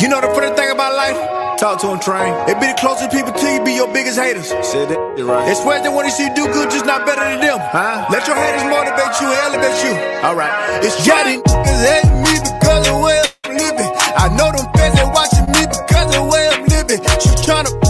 You know the funny thing about life? Talk to him, train. It be the closest people to you be your biggest haters. Said that right. It's swear they want to see you do good, just not better than them. Huh? Let your haters motivate you and elevate you. Alright. It's yeah, these niggas hate me because of where I'm living. I know them fans they watching me because of where I'm living. She tryna run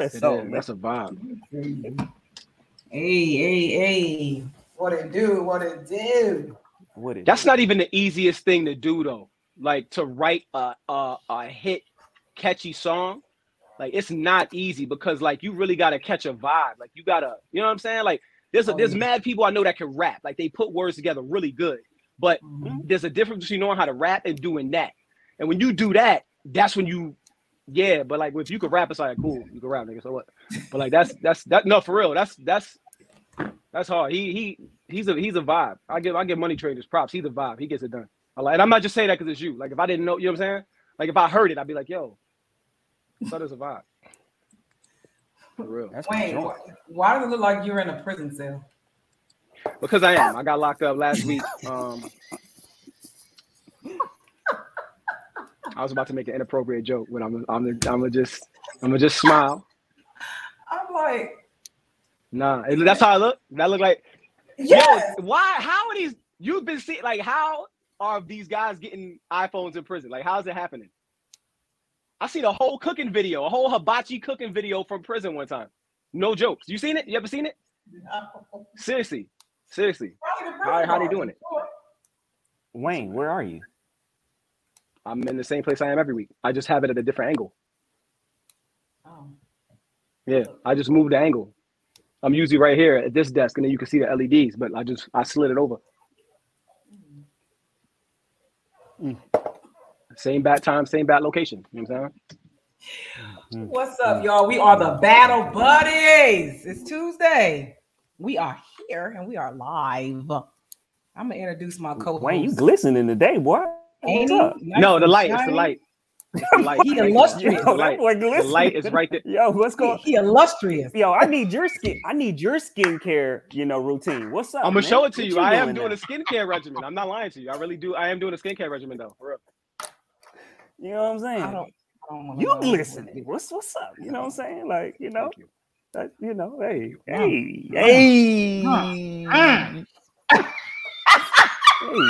I love that It song. is. That's a vibe. Hey, hey, hey. What it do? What it do? What it? That's not even the easiest thing to do though. Like to write a a, a hit catchy song. Like it's not easy because like you really gotta catch a vibe. Like you gotta, you know what I'm saying? Like there's a, oh, there's mad people I know that can rap. Like they put words together really good. But mm-hmm. there's a difference between knowing how to rap and doing that. And when you do that, that's when you yeah, but like if you could rap, it's like cool, you can rap, nigga. So what? But like that's that's that no for real. That's that's that's hard. He he he's a he's a vibe. I give I give money traders props. He's a vibe. He gets it done. I like, and I'm not just saying that because it's you. Like if I didn't know, you know what I'm saying? Like if I heard it, I'd be like, yo, so there's a vibe. For real. That's Wait, why, why does it look like you're in a prison cell? Because I am. I got locked up last week. Um I was about to make an inappropriate joke, but I'm I'm I'm gonna just I'm gonna just smile. I'm like, Nah, that's how I look. That look like yes. Yo, why? How are these? You've been seeing like how are these guys getting iPhones in prison? Like, how's it happening? I seen a whole cooking video, a whole hibachi cooking video from prison one time. No jokes. You seen it? You ever seen it? Seriously, seriously. How, how they doing it? Wayne, where are you? I'm in the same place I am every week. I just have it at a different angle. Oh. Yeah, I just moved the angle. I'm usually right here at this desk, and then you can see the LEDs. But I just I slid it over. Mm. Same bat time, same bat location. You know what I'm saying? What's up, y'all? We are the Battle Buddies. It's Tuesday. We are here and we are live. I'm gonna introduce my co-host. Wayne, you glistening today, boy. Ain't he? No, the light. It's the light. It's the light. He Right illustrious. The Yo, that light. boy The light is right there. Yo, what's He, going? he illustrious. Yo, I need your skin. I need your skincare, you know, routine. What's up? I'm gonna man? show it to What you. I am doing doing now? a skincare regimen. I'm not lying to you. I really do. I am doing a skincare regimen though. For real. You know what I'm saying? I don't. I don't you know glistening. What's what's up? You know what I'm saying? Like, you know, you. that, you know, hey, hey, hey. Hey.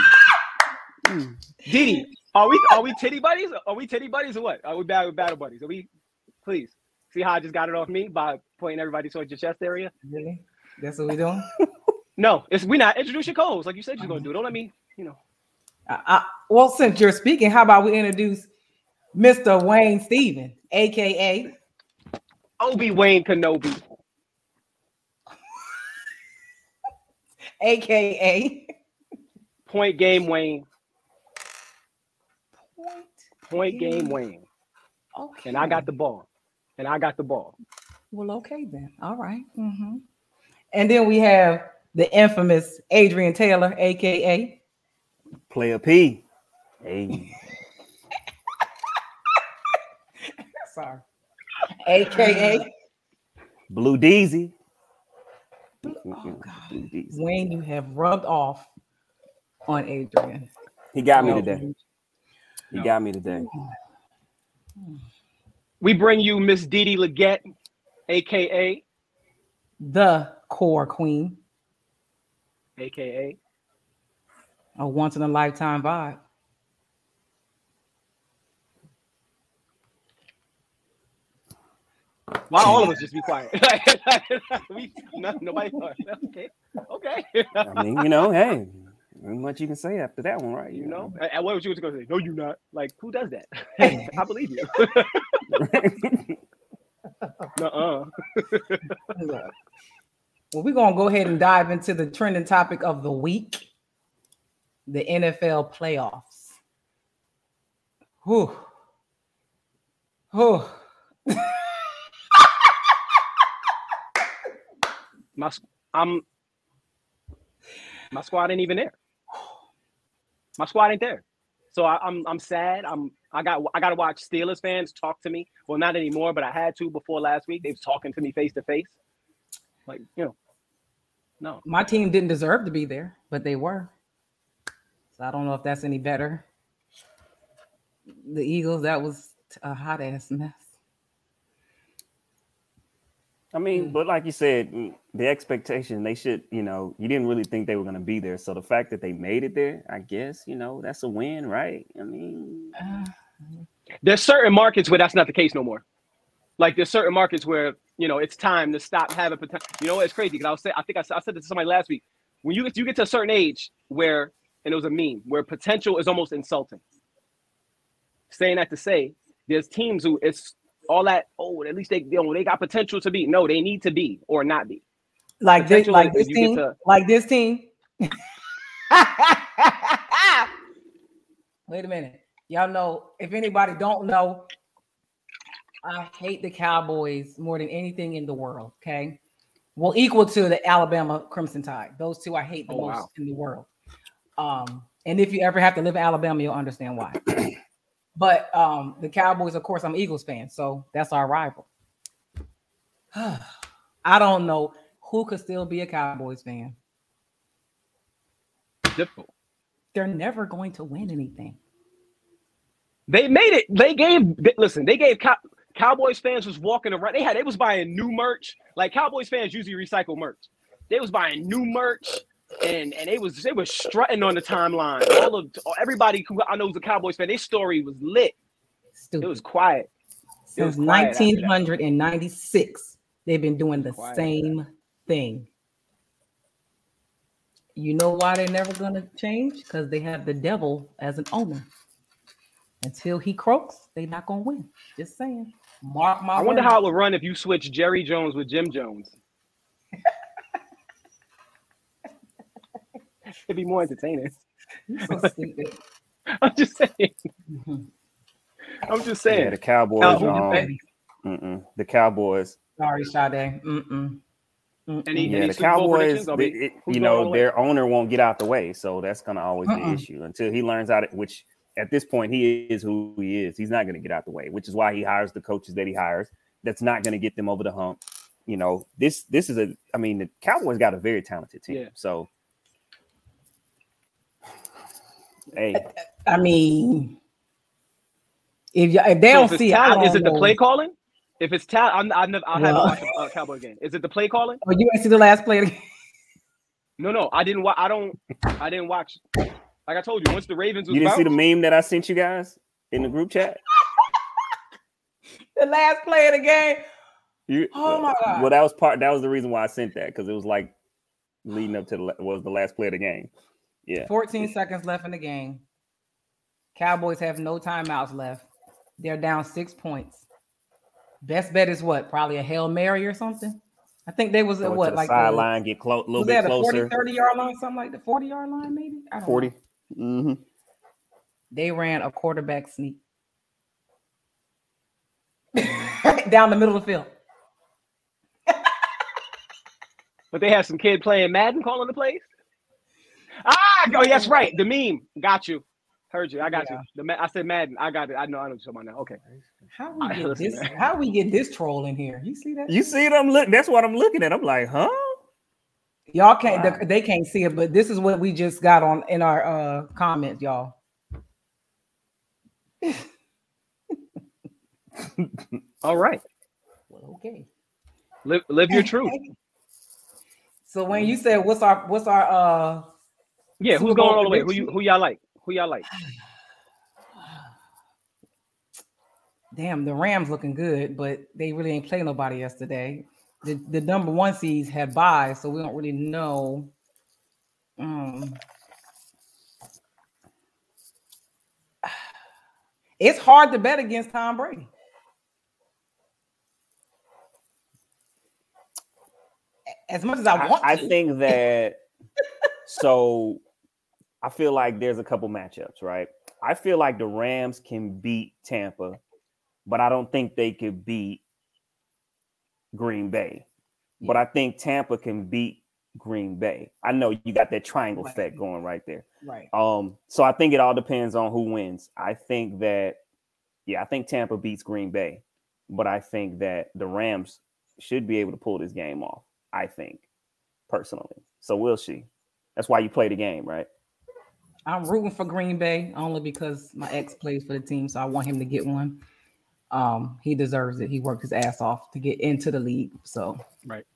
Dee Dee, are we are we titty buddies? Are we titty buddies or what? Are we battle battle buddies? Are we? Please see how I just got it off me by pointing everybody towards your chest area. Really? That's what we doing? No, it's we not introduce your codes like you said you're gonna do. Don't let me, you know. Uh, uh, well, since you're speaking, how about we introduce Mr. Wayne Steven, aka Obi Wayne Kenobi. aka Point game Wayne. Point. Point game Wayne. Okay. And I got the ball. And I got the ball. Well, okay then. All right. Mhm. And then we have the infamous Adrian Taylor, aka Player P. Hey. sorry, aka Blue Deezy. Oh, God. Wayne. You have rubbed off on Adrian. He got me today. He No. got me today. We bring you Miss Didi Leggett, aka The core queen, aka a once in a lifetime vibe. why all of us just be quiet? we, no, nobody okay. Okay. I mean, you know, hey, not much you can say after that one, right? you know? And and what was you gonna say? No, you not. Like, who does that? I believe you. Nuh-uh. Well, we're gonna go ahead and dive into the trending topic of the week: the NFL playoffs. Whew. Whew. My s- I'm my squad ain't even there. My squad ain't there. So I, I'm I'm sad. I'm I got I got to watch Steelers fans talk to me. Well, not anymore, but I had to before last week. They was talking to me face to face. Like you know, no. My team didn't deserve to be there, but they were. So I don't know if that's any better. The Eagles, that was a hot ass mess. I mean, but like you said, mm, the expectation they should, you know, you didn't really think they were going to be there. So the fact that they made it there, I guess, you know, that's a win, right? I mean, Uh, There's certain markets where that's not the case no more. Like there's certain markets where you know it's time to stop having potential. You know? It's crazy because I was say I think I, said- I said this to somebody last week. When you get you get to a certain age where and it was a meme where potential is almost insulting. Saying that to say there's teams who it's all that oh at least they you know they got potential to be no they need to be or not be. like this, like this team, to- like this team. Wait a minute. Y'all know if anybody don't know, I hate the Cowboys more than anything in the world. Okay. Well, equal to the Alabama Crimson Tide. Those two I hate the Oh, most wow. in the world. Um, and if you ever have to live in Alabama, you'll understand why. But um, the Cowboys, of course, I'm Eagles fan, so that's our rival. I don't know who could still be a Cowboys fan. Difficult. They're never going to win anything. They made it. They gave. they- listen, they gave Cow, Cowboys fans was walking around. They had. They was buying new merch. Like Cowboys fans usually recycle merch. They was buying new merch, and and they was they was strutting on the timeline. All of everybody who I know was a Cowboys fan. Their story was lit. Stupid. It was quiet. it was Since quiet 1996, they've been doing the Quiet same thing. You know why they're never going to change? Because they have the devil as an owner. Until he croaks, they're not going to win. Just saying. Mark my I wonder words. how it would run if you switch Jerry Jones with Jim Jones. It'd be more entertaining. You're so stupid. I'm just saying. Mhm. I'm just saying. yeah, saying. the Cowboys, Now, who um, mm-mm, the Cowboys, Sorry, Sade. Mm-mm. Mm-mm. Any- yeah, any the Cowboys, predictions? They- it- you know, the way? their owner won't get out the way, so that's gonna always be Uh-uh. the issue until he learns how to. Which at this point, he is who he is. He's not gonna get out the way, which is why he hires the coaches that he hires. That's not gonna get them over the hump. You know, this this is a. I mean, the Cowboys got a very talented team, Yeah. so. Hey, I mean, if, y- if they So don't if see it, I don't it the play calling? If it's talent, I've never, I haven't watched a uh, Cowboy game. Is it the play calling? Oh, you ain't see the last play. of the- No, no, I didn't. Wa- I don't. I didn't watch. Like I told you, once the Ravens was you didn't see the meme that I sent you guys in the group chat? the last play of the game. You, Oh my God. Well, that was part. That was the reason why I sent that because it was like leading up to the was the last play of the game. Yeah. 14 seconds left in the game. Cowboys have no timeouts left. They're down six points. Best bet is what? Probably a Hail Mary or something. I think they was Go at what the like sideline, get close, a little bit that a 40, closer. 30 yard line, something like the 40 yard line, maybe? I don't know. 40. Mm-hmm. They ran a quarterback sneak down the middle of the field. But they have some kid playing Madden calling the plays. Ah, oh, yes, right. The meme. Got you. Heard you. I got Yeah. you. The I said Madden. I got it. I know. I know what you're talking about now. Okay. How we get this? man. How we get this troll in here? You see that? You see it? I'm looking. That's what I'm looking at. I'm like, huh? Y'all can't. Wow. They can't see it, but this is what we just got on in our uh comments, y'all. All right. Well, okay. Live, live your truth. So when you said what's our what's our uh Yeah. Super Who's going Bowl all the way? Who you? Who y'all like? Who y'all like? damn the Rams looking good, but they really ain't play nobody yesterday. The the number one seeds had bye, so we don't really know. Um, it's hard to bet against Tom Brady. As much as I I, want I to. think that so I feel like there's a couple matchups, right? I feel like the Rams can beat Tampa, but I don't think they could beat Green Bay. But I think Tampa can beat Green Bay. I know you got that triangle Right. effect going right there. right. Um, so I think it all depends on who wins. I think that, yeah, I think Tampa beats Green Bay, but I think that the Rams should be able to pull this game off. I think personally. So we'll she? That's why you play the game, right? I'm rooting for Green Bay only because my ex plays for the team, so I want him to get one. Um, he deserves it. He worked his ass off to get into the league. So, Right.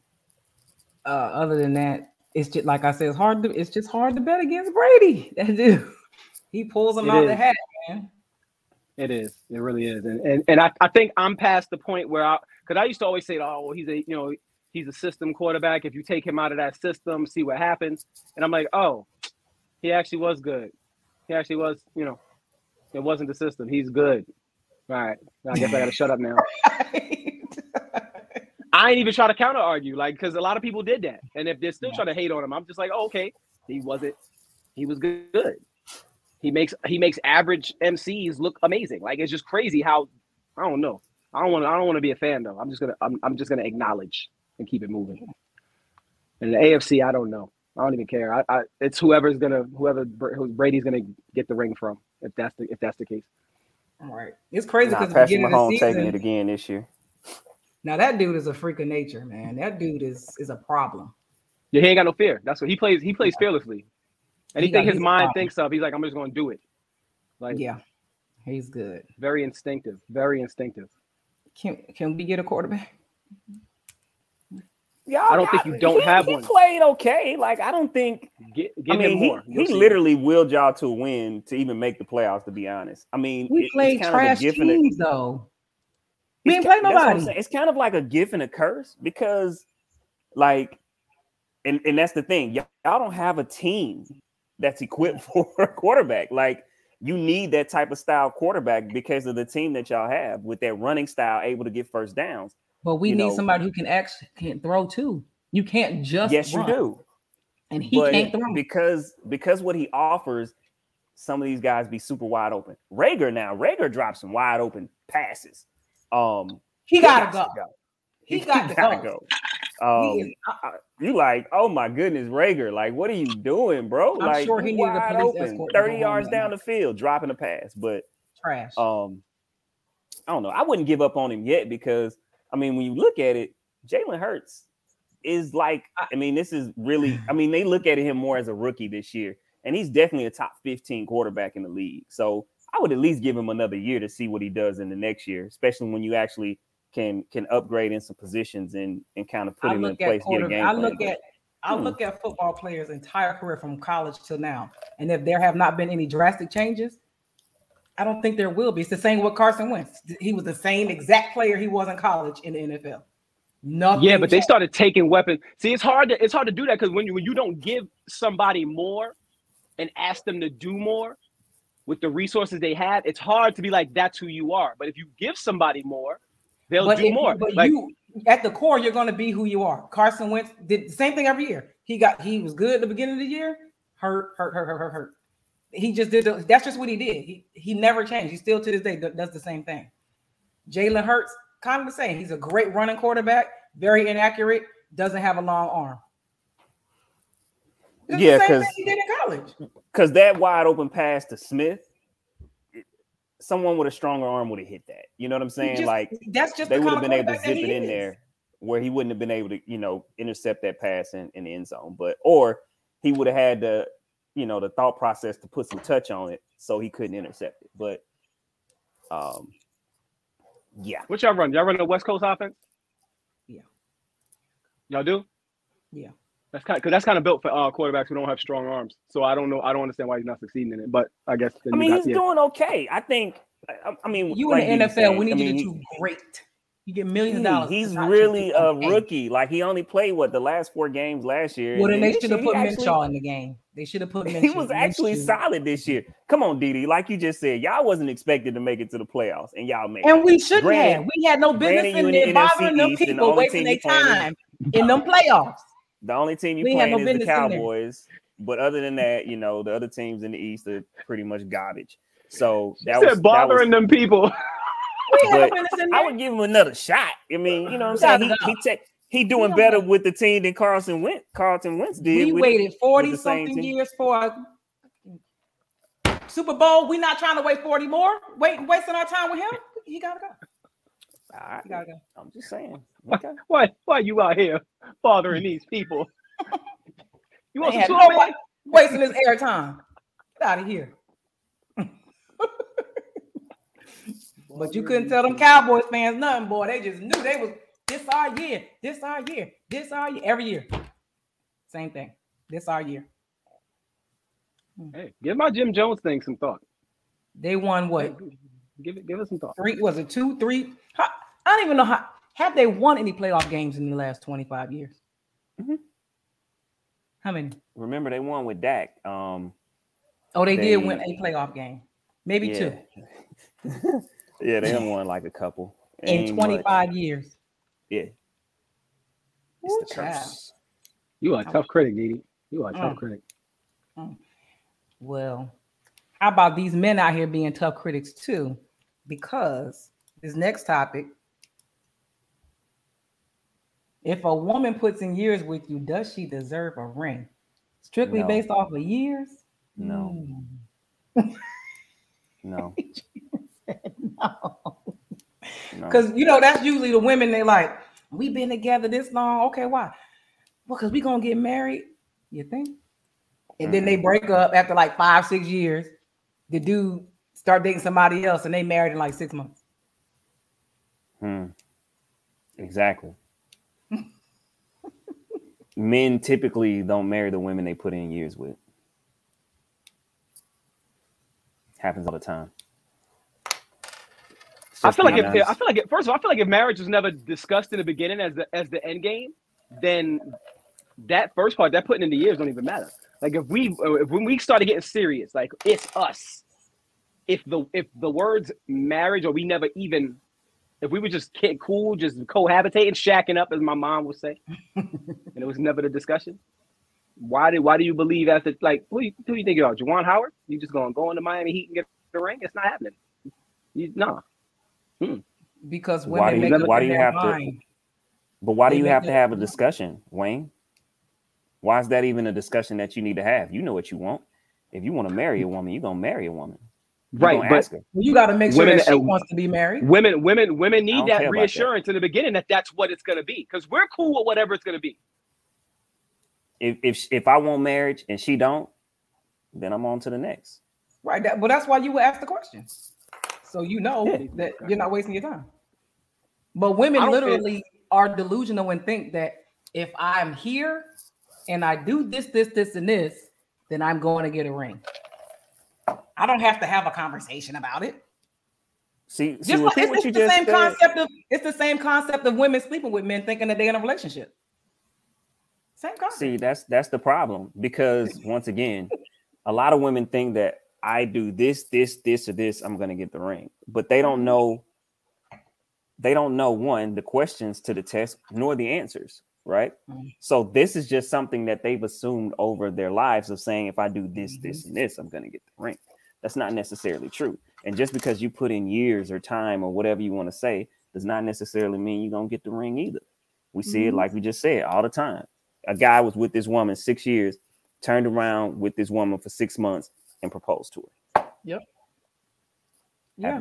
Uh, other than that, it's just like I said, it's hard to it's just hard to bet against Brady. That dude, he pulls them It out the hat, man. It is. It really is. And and, and I, I think I'm past the point where I because I used to always say, oh, well, he's a you know he's a system quarterback. If you take him out of that system, see what happens. And I'm like, oh, he actually was good. He actually was. You know, it wasn't the system. He's good. All right. I guess I got to shut up now. I ain't even try to counter argue, like, because a lot of people did that. And if they're still trying to hate on him, I'm just like, oh, okay, he wasn't, he was good. He makes he makes average MCs look amazing. Like it's just crazy how I don't know. I don't want to I don't want to be a fan though. I'm just gonna I'm, I'm just gonna acknowledge and keep it moving. And the AFC, I don't know. I don't even care. I, I it's whoever's gonna whoever who Brady's gonna get the ring from if that's the if that's the case. All right, it's crazy Nah, because Patrick beginning of Mahomes taking it again this year. Now that dude is a freak of nature, man. That dude is is a problem. Yeah, he ain't got no fear. That's what he plays. He plays fearlessly. Anything his mind thinks of, he's like, I'm just gonna do it. Like Yeah, he's good. very instinctive. Very instinctive. Can can we get a quarterback? Yeah, I don't think you don't he, have he one. played okay. Like I don't think Get, give I mean, him he, more. You'll he see. literally willed y'all to a win to even make the playoffs. To be honest, I mean, We it- played it's kind of a trash gift and a- teams though. We it's ain't ki- play that's what I'm nobody. It's kind of like a gift and a curse because, like, and and that's the thing. Y'all, y'all don't have a team that's equipped for a quarterback. Like, you need that type of style quarterback because of the team that y'all have with that running style, able to get first downs. But we you need know- somebody who can actually can throw too. You can't just yes, run. you do. and he but can't throw. because because what he offers, some of these guys be super wide open. Reagor now, Reagor drops some wide open passes. Um, he gotta got go. to He got to gotta go. go. Um, is- you like, oh my goodness, Reagor, like, what are you doing, bro? I'm like, sure he wide police open, thirty yards down the field, dropping a pass. But Trash. um, I don't know. I wouldn't give up on him yet because I mean, when you look at it, Jalen Hurts is like, I mean, this is really, I mean, they look at him more as a rookie this year, and he's definitely a top 15 quarterback in the league. So I would at least give him another year to see what he does in the next year, especially when you actually can can upgrade in some positions and and kind of put I him in place, get a game I look at I Hmm. look at football players' entire career from college till now, and if there have not been any drastic changes, I don't think there will be. It's the same with Carson Wentz. He was the same exact player he was in college in the NFL. Nothing. Yeah, but they started taking weapons. See, it's hard to it's hard to do that because when you when you don't give somebody more and ask them to do more with the resources they have, it's hard to be like that's who you are. But if you give somebody more, they'll but do if- more. But Like, you, at the core, you're going to be who you are. Carson Wentz did the same thing every year. He got he was good at the beginning of the year, hurt, hurt, hurt, hurt, hurt, hurt. He just did. The, that's just what he did. He he never changed. He still to this day does the same thing. Jalen Hurts, kind of the same. He's a great running quarterback, very inaccurate, doesn't have a long arm. It's Yeah, same thing 'cause- he did in college. because that wide open pass to Smith, it- someone with a stronger arm would have hit that. You know what I'm saying? just- like that's just they the would have been able to zip it in is. there where he wouldn't have been able to, you know, intercept that pass in, in the end zone. But or he would have had the, you know, the thought process to put some touch on it so he couldn't intercept it. But um yeah. what y'all run? Y'all run the West Coast offense? Yeah. Y'all do? Yeah. That's kind because that's kind of built for uh, quarterbacks who don't have strong arms. So I don't know. I don't understand why he's not succeeding in it. But I guess I mean, he's yeah. doing okay. I think I, I mean You like in the NFL, said, we need I you to do great. You get millions of dollars. he's really a okay. rookie. Like he only played what the last four games last year. Well, then they should have put he actually- Minshew in the game. They should have put Minshew. He was actually Minshew. solid this year. Come on, Dee Dee. Like you just said, y'all wasn't expected to make it to the playoffs, and y'all made. And it. we shouldn't Granted- have. We had no business in there in the NFC bothering them East, and the people, only wasting team their you time in them playoffs. The only team you We ain't playing no is the business in there. Cowboys. But other than that, you know, the other teams in the East are pretty much garbage. So He that said was, that bothering was them people. But I would give him another shot. I mean, you know what I'm saying? He he, doubt. he doing Yeah. better with the team than Carson Wentz. Carlton Wentz did. We with- waited 40 the something team. years for a Super Bowl. We're not trying to wait 40 more. Wait, wasting our time with him. He gotta go. All right. He gotta go. I'm just saying. Why, Okay. why, why you out here bothering these people? You want Ain't some had smoke, nobody man? wasting his air time. Get out of here. But you couldn't tell them Cowboys fans nothing, boy. They just knew they was this our year, this our year, this our year, every year. Same thing. This our year. Hey, give my Jim Jones thing some thought. They won what? Give it, give it some thought. Three was it two, three? How, I don't even know how have they won any playoff games in the last 25 years? Mhm. How many? Remember they won with Dak. Um, Oh, they, They- did win a playoff game. Maybe yeah. two yeah, they done won like a couple in Ain't much. 25 years. Yeah, Ooh, it's the curse. You are a tough critic, Dee Dee. You are a tough Mm. critic. Well, how about these men out here being tough critics too? Because this next topic if a woman puts in years with you, does she deserve a ring? Strictly No. based off of years? No, Hmm. no, no. no. Because you know that's usually the women they like. We've been together this long. Okay, why? Well, because we're gonna get married. You think? And then they break up after like five, six years. The dude start dating somebody else, and they married in like six months. Hmm. Exactly. Men typically don't marry the women they put in years with. Happens all the time. I feel like if I feel like if, first of all, I feel like if marriage was never discussed in the beginning as the as the end game, then that first part, that putting in the years, don't even matter. Like if we if when we started getting serious, like it's us. If the if the words marriage or we never even if we were just kid cool, just cohabitating, shacking up, as my mom would say, and it was never the discussion. Why did why do you believe after like who you, who you think you are, Juwan Howard? You just gonna go into Miami Heat and get the ring? It's not happening. You, no, Because Why do you- make why do you their have to- But why do They you have to have a discussion, Wayne? Why is that even a discussion that you need to have? You know what you want. If you want to marry a woman, you're gonna marry a woman. You right? But ask her. Well, you got to make sure Women- that she uh, wants to be married. women, women, women need that about that. reassurance in the beginning that that's what it's gonna be because we're cool with whatever it's gonna be. If if if I want marriage and she don't, then I'm on to the next. Right. That, but that's why you would ask the question. So you know Yeah. that you're not wasting your time. But women I don't feel- literally are delusional and think that if I'm here and I do this, this, this, and this, then I'm going to get a ring. I don't have to have a conversation about it. See, see Just like, it's, what it's you the just same said. concept of it's the same concept of women sleeping with men thinking that they're in a relationship. Same concept. See, that's that's the problem because once again, a lot of women think that I do this, this, this, or this, I'm gonna get the ring, but they don't know. They don't know one the questions to the test nor the answers, right? Mhm. So this is just something that they've assumed over their lives of saying, if I do this, Mm-hmm. this, and this, I'm gonna get the ring. That's not necessarily true. And just because you put in years or time or whatever you want to say does not necessarily mean you're gonna get the ring either. We see it Mhm. like we just said all the time. A guy was with this woman six years, turned around with this woman for six months and proposed to her. yeah.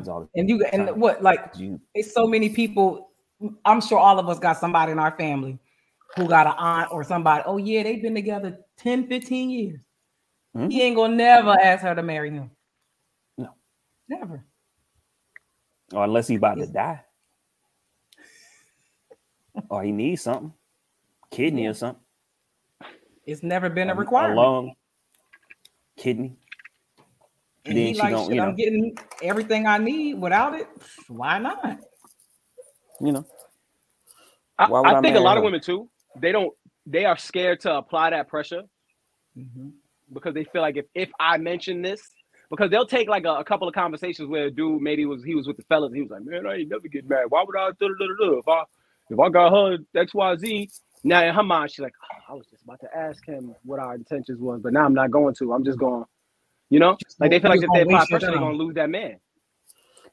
All the And you and time. what like You, it's so many people. I'm sure all of us got somebody in our family who got an aunt or somebody. Oh, yeah, they've been together 10, 15 years. Mhm. He ain't gonna never ask her to marry him. No. Never. or unless he's about to die, or he needs something, kidney or something, It's never been a a- requirement. a lung, kidney. And then he she like, gon- shit, you I'm getting everything I need without it. Why not? You know, I, I I think a marry lot of women too. They don't. They are scared to apply that pressure Mhm. because they feel like if if I mention this, because they'll take like a, a couple of conversations where a dude maybe was he was with the fellas, and he was like, man, I ain't never get married. Why would I? If I if I got her X Y Z. Now in her mind, she's like, oh, I was just about to ask him what our intentions was, but now I'm not going to. I'm just going. You know, like they feel like if they gonna apply waste your pressure, they're gonna lose that man.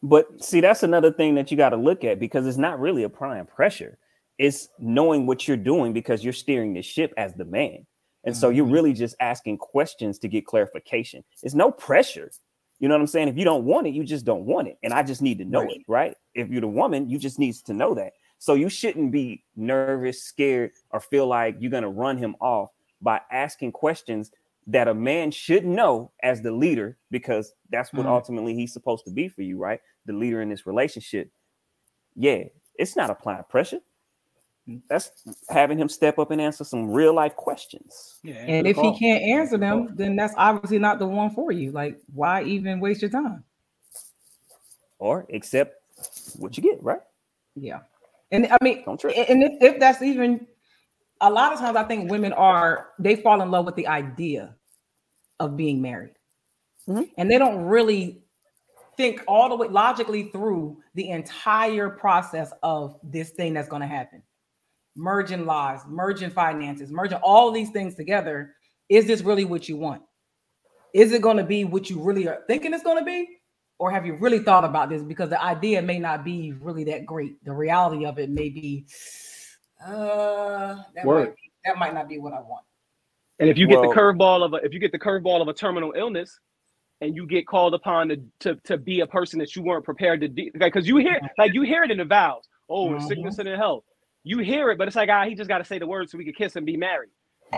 But see, that's another thing that you got to look at because it's not really applying pressure. It's knowing what you're doing because you're steering the ship as the man. And so you're Mhm. really just asking questions to get clarification. It's no pressure. You know what I'm saying? If you don't want it, you just don't want it. And I just need to know Right. it, right? If you're the woman, you just needs to know that. So you shouldn't be nervous, scared, or feel like you're going to run him off by asking questions that a man should know as the leader because that's what Mhm. ultimately he's supposed to be for you, right? The leader in this relationship. Yeah, it's not applying pressure. That's having him step up and answer some real life questions. Yeah. And if he can't answer them, then that's obviously not the one for you. Like, why even waste your time? Or accept what you get, right? Yeah. And I mean, Don't trip. and if, if that's even a lot of times, I think women are they fall in love with the idea of being married, Mhm. and they don't really think all the way logically through the entire process of this thing that's going to happen. Merging lives, merging finances, merging all these things together. Is this really what you want? Is it going to be what you really are thinking it's going to be? Or have you really thought about this? Because the idea may not be really that great. The reality of it may be, uh, that, Word. might, that might not be what I want. And if you get Well- the curveball of a if you get the curveball of a terminal illness, and you get called upon to to, to be a person that you weren't prepared to do, because you hear like you hear it in the vows. Oh, in Mhm. sickness and in health. You hear it, but it's like ah, he just got to say the words so we can kiss and be married.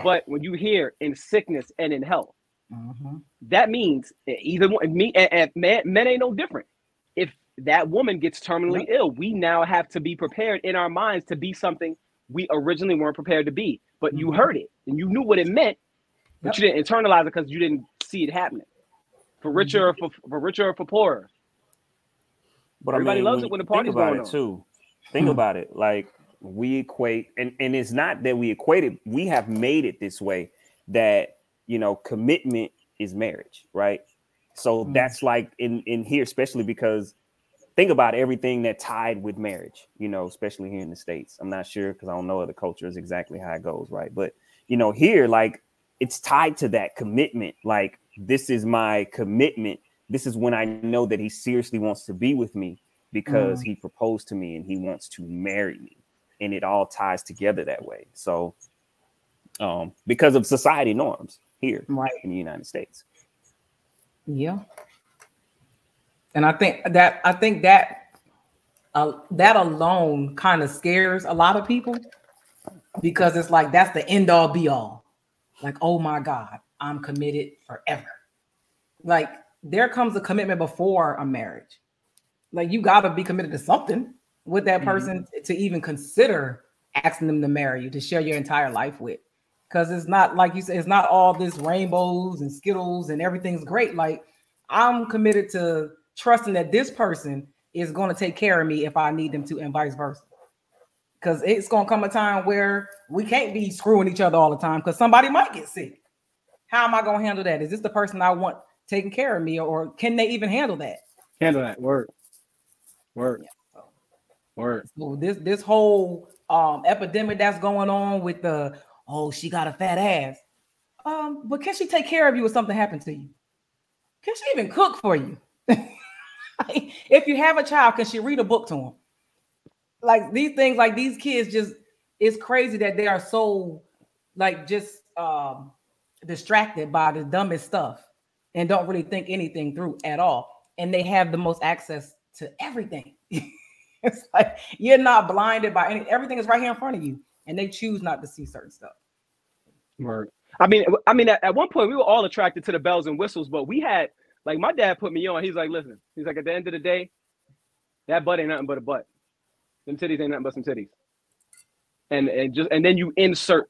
But when you hear in sickness and in health, Mhm. that means either one, me and, and men, men ain't no different. If that woman gets terminally ill, we now have to be prepared in our minds to be something we originally weren't prepared to be. But you Mhm. heard it and you knew what it meant, but you didn't internalize it because you didn't see it happening. For richer or for, for richer or for poorer. But Everybody I mean, loves when it when the you think party's going on. too. Think Hmm. about it. Like we equate, and and it's not that we equate it. We have made it this way that you know commitment is marriage, right? So Mm. that's like in in here, especially because think about everything that tied with marriage. You know, especially here in the states. I'm not sure because I don't know other cultures exactly how it goes, right? But you know, here like it's tied to that commitment. Like this is my commitment. This is when I know that he seriously wants to be with me because he proposed to me and he wants to marry me. And it all ties together that way. So um because of society norms here Right. in the United States. Yeah. And I think that I think that uh, that alone kind of scares a lot of people because it's like that's the end all be all. Like, oh my God, I'm committed forever. Like there comes a commitment before a marriage. Like you gotta be committed to something with that Mhm. person to even consider asking them to marry you to share your entire life with. Because it's not like you said, it's not all this rainbows and skittles and everything's great. Like I'm committed to trusting that this person is going to take care of me if I need them to, and vice versa. Because it's going to come a time where we can't be screwing each other all the time because somebody might get sick. How am I going to handle that? Is this the person I want taking care of me, or can they even handle that? Handle that word. Word. Word. So this this whole um epidemic that's going on with the oh she got a fat ass. Um, but can she take care of you if something happened to you? Can she even cook for you? if you have a child, can she read a book to them? Like these things, like these kids, just it's crazy that they are so like just um distracted by the dumbest stuff and don't really think anything through at all. And they have the most access to everything. it's like you're not blinded by any everything is right here in front of you, and they choose not to see certain stuff. Right. I mean, I mean, at, at one point we were all attracted to the bells and whistles, but we had like my dad put me on. He's like, listen, he's like, at the end of the day, that butt ain't nothing but a butt. Them titties ain't nothing but some titties. And and just and then you insert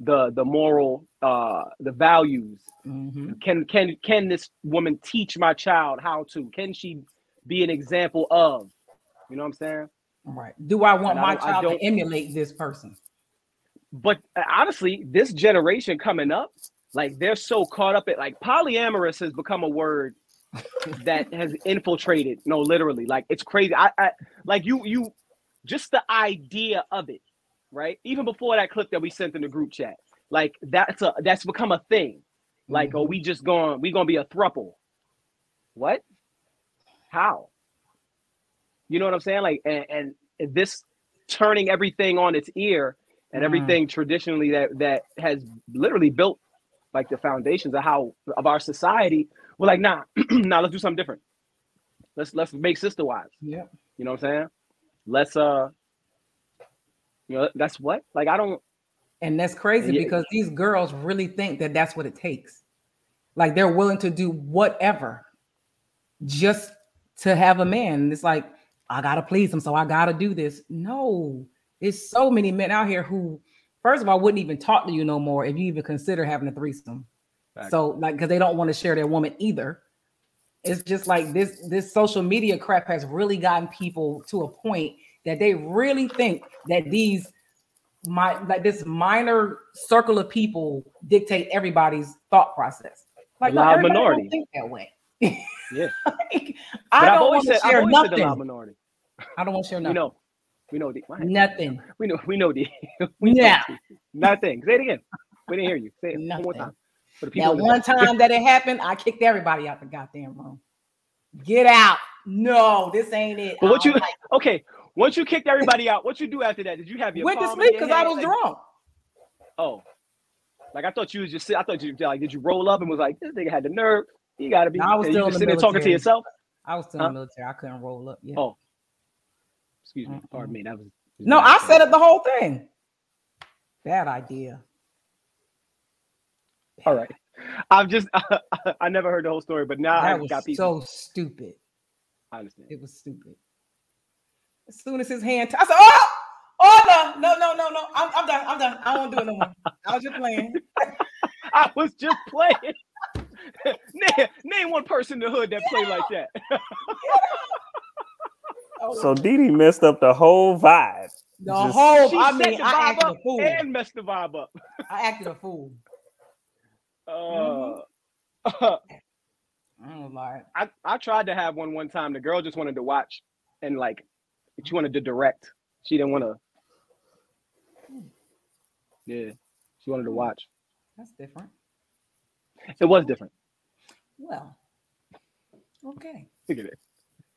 the the moral uh the values. Mm-hmm. Can can can this woman teach my child how to? Can she be an example of? You know what I'm saying? Right. Do I want And my I child to emulate this person? but uh, honestly, this generation coming up, like they're so caught up at like polyamorous has become a word that has infiltrated. No, literally, like it's crazy. I, I like you, you, just the idea of it, right? Even before that clip that we sent in the group chat, like that's a that's become a thing. Like, oh, we just going, we gonna be a thruple. What? How? You know what I'm saying? Like, and, and this turning everything on its ear and Mhm. everything traditionally that that has literally built like the foundations of how of our society. We're like, nah, nah, let's do something different. Let's let's make sister wives. Yeah. You know what I'm saying? Let's uh, you know, that's what. Like, I don't. And that's crazy Yeah. because these girls really think that that's what it takes. Like they're willing to do whatever just to have a man. It's like, I gotta please him, so I gotta do this. No, there's so many men out here who, first of all, wouldn't even talk to you no more if you even consider having a threesome. Facts. So, like, because they don't want to share their woman either. It's just like this this social media crap has really gotten people to a point that they really think that these my like this minor circle of people dictate everybody's thought process. Like The everybody don't minority. think that way. Yeah. Like, I don't always want to said, I've share always said the nothing. minority. I don't want to share nothing. know, we know the. Nothing. We know, we know the. we know Yeah. the- Nothing. Say it again. We didn't hear you. Say it one more time. For the people That one time that it happened, I kicked everybody out the goddamn room. Get out. No, this ain't it. But what you like okay? Once you kicked everybody out, what you do after that? Did you have your went to sleep because I was Like, drunk. Oh, like I thought you was just. I thought you like did you roll up and was like this nigga had the nerve. You got to be. No, I was still just the sitting there talking to yourself. I was still Huh? in the military. I couldn't roll up. Yeah. Oh, excuse me. Pardon me. That was. no, I said it the whole thing. Bad idea. All right. I've just I never heard the whole story, but now that I was got pieces. so stupid. I understand. It was stupid. As soon as his hand, t- I said, "Oh, oh no, no, no, no, no! I'm, I'm done. I'm done. I won't do it no more. I was just playing." I was just playing. name, name one person in the hood that play like that. Oh, So Dee Dee messed up the whole vibe. the just- whole, She I set mean, the I acted up a fool. and messed the vibe up. I acted a fool. Uh, mm-hmm. I don't lie. I, I tried to have one one time. The girl just wanted to watch and like she wanted to direct. She didn't want to. Yeah, she wanted to hmm. watch. That's different. It was different. Well, okay. Look at it.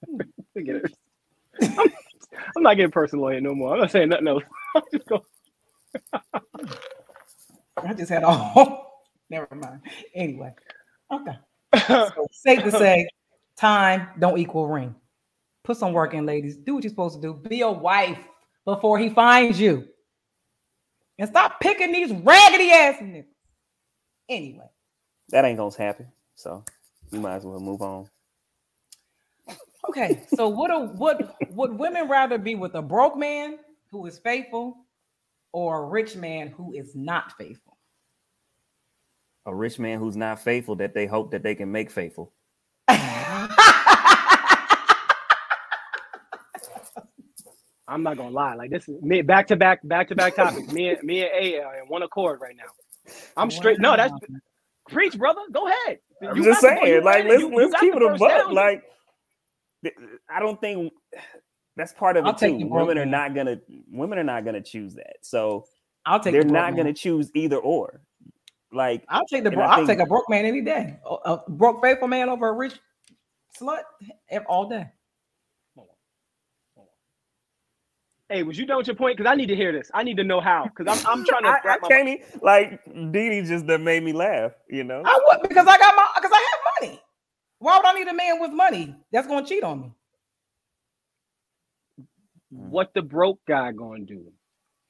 Hmm. Look at it. I'm, I'm not getting personal here no more. I'm not saying nothing else. I'm just going. I just had all. Never mind. Anyway, okay. So safe to say, time don't equal ring. Put some work in, ladies. Do what you're supposed to do. Be a wife before he finds you, and stop picking these raggedy ass niggas. Anyway, That ain't gonna happen. So you might as well move on. Okay. So would a would would women rather be with a broke man who is faithful, or a rich man who is not faithful? A rich man who's not faithful that they hope that they can make faithful. I'm not gonna lie. Like this is me back to back, back to back topics. Me and me and A are in one accord right now. I'm straight. No, that's preach, brother. Go ahead. I'm You just got the- you saying, like it. let's You- you let's got keep it a buck. Like th- I don't think that's part of I'll it take too. you, broke Women are not gonna women are not gonna choose that. So I'll take. they're the broke not man. gonna choose either or. Like I'll take the. Bro- I I'll think- take a broke man any day. A, a broke faithful man over a rich slut ev- all day. Hey, was you done with your point? Because I need to hear this. I need to know how. Because I'm I'm trying to I, I my can't like Dee Dee just that made me laugh, you know. I would because I got my because I have money. Why would I need a man with money that's gonna cheat on me? what the broke guy gonna do.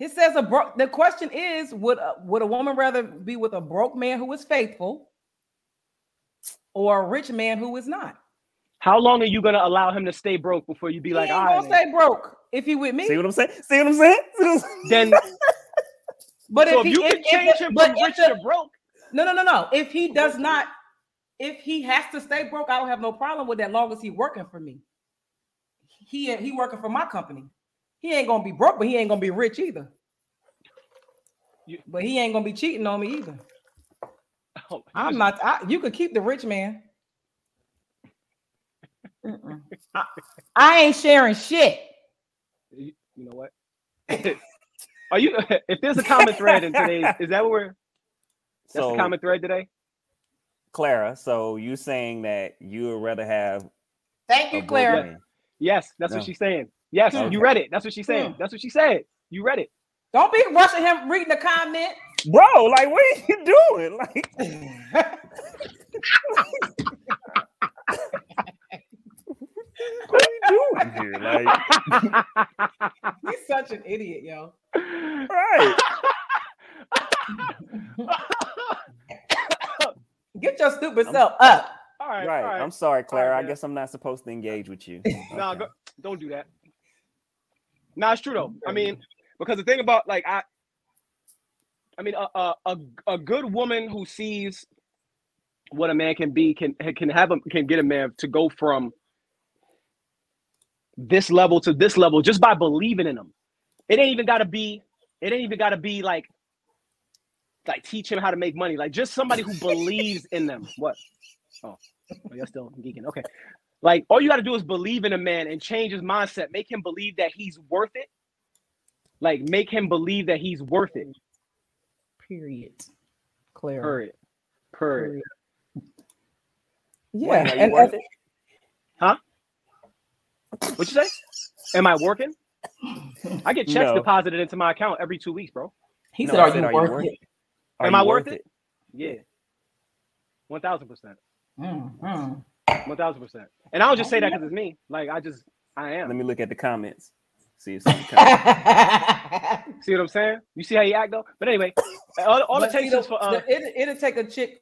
It says a broke. The question is, would a, would a woman rather be with a broke man who is faithful, or a rich man who is not? How long are you gonna allow him to stay broke before you be He like, ain't all gonna stay broke if he with me. See what I'm saying? See what I'm saying? See what I'm saying? then but so if if he, you if, can if change the- him but from if rich the- to broke, no, no, no, no. If he does not, if he has to stay broke, I don't have no problem with that. Long as he working for me, he he working for my company. He ain't gonna be broke, but he ain't gonna be rich either. You- but he ain't gonna be cheating on me either. oh, I'm not. I, you could keep the rich man. I, I ain't sharing shit. You you know what? Are you? If there's a common thread in today's, is that what we're? That's So the common thread today. Clara, so you saying that you would rather have Thank you, Clara. man. Yes, that's No. what she's saying. Yes, Okay. you read it. That's what she's saying. Hmm. That's what she said. You read it. Don't be rushing him reading the comment. Bro, like what are you doing? Like what are you doing here? Like He's such an idiot, yo. right. Get your stupid self up. all right, Right. all right. I'm sorry, Clara. I guess I'm not supposed to engage with you. No, Okay. don't do that. No, it's true though. I mean, because the thing about like I, I mean, a a a, a good woman who sees what a man can be can can have a can get a man to go from this level to this level just by believing in him. It ain't even got to be. It ain't even got to be like like teach him how to make money. Like just somebody who believes in them. What? Oh, oh you're still geeking. Okay. Like all you got to do is believe in a man and change his mindset. Make him believe that he's worth it. Like make him believe that he's worth it. Period. Clear. Period. Period. Yeah, Wayne, are you and, worth and- it? What you say? Am I working? I get checks No. deposited into my account every two weeks, bro. he No, said, I "Are said, you are you worth worth it?" Are Am I worth it? it? Yeah. One thousand percent. Mhm. One thousand percent. And I don't just say that because it's me. Like I just I am. Let me look at the comments. See if something comes. See what I'm saying? You see how you act though? But anyway, all, all it But see, takes the- is for uh, the- it, it'll take a chick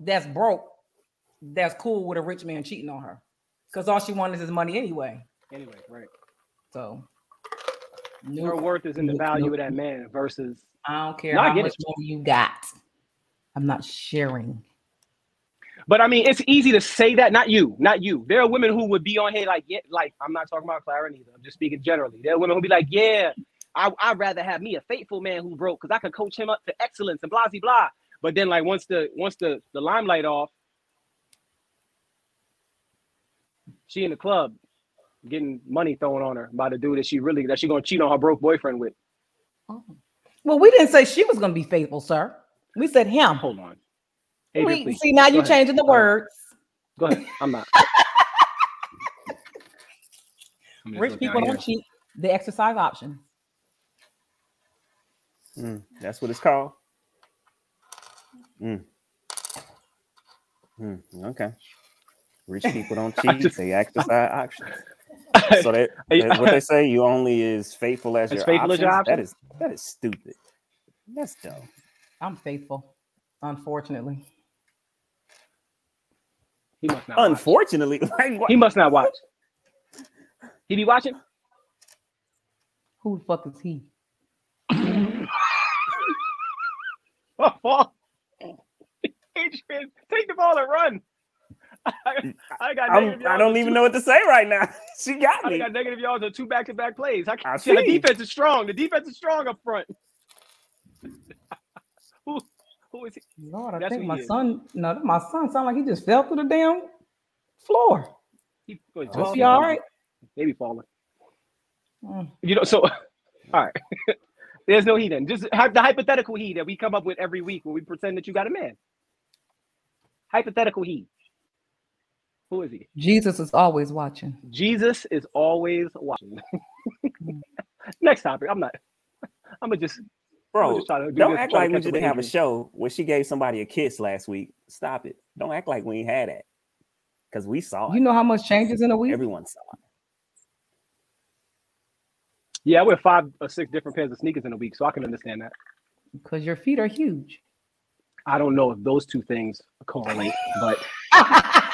that's broke, that's cool with a rich man cheating on her, because all she wants is his money anyway. anyway, right. So, Her worth is in the value nope. of that man versus I don't care No, how much money you got. I'm not sharing. But I mean, it's easy to say that. Not you, not you. There are women who would be on here like, yeah, like I'm not talking about Clara either. I'm just speaking generally. There are women who be like, yeah, I, I'd rather have me a faithful man who broke because I could coach him up to excellence and blah blah blah. But then, like once the once the the limelight off, she in the club getting money thrown on her by the dude that she really that she gonna cheat on her broke boyfriend with. Oh. Well, we didn't say she was going to be faithful, sir. We said him. Hold on. Adrian, We, see, now Go you're ahead. changing the Go ahead. words. Go ahead. I'm not. I'm Rich people don't cheat. They exercise option. Mm, that's what it's called. Mm. Mm, okay. Rich people don't cheat; just- they exercise options. So that, Hey, what they say, you only is faithful as As your faithful as options. your That options? is that is stupid. That's dumb. I'm faithful, unfortunately. He must not. watch. Unfortunately, like what? He must not watch. He be watching? Who the fuck is he? Oh, Adrian, take the ball and run. I, I got I'm, negative I don't even two- know what to say right now. she got it. I me. got negative yards on two back-to-back plays. How I can, see, the defense is strong. The defense is strong up front. who, who is he? Lord, I That's think my he is. son. No, my son sound like he just fell through the damn floor. he Oh, Is he all right? Maybe falling. Mm. You know, so all right. There's no he then. Just have the hypothetical he that we come up with every week when we pretend that you got a man. Hypothetical he. Who is he? Jesus is always watching. Jesus is always watching. Mm. Next topic. I'm not. I'm gonna just. I'm Bro, just to do don't act like we catch just up with have a show where she gave somebody a kiss last week. Stop it. Don't act like we ain't had that. Because we saw You it. know how much changes in a week? Everyone saw it. Yeah, I wear five or six different pairs of sneakers in a week, so I can understand that. Because your feet are huge. I don't know if those two things correlate, but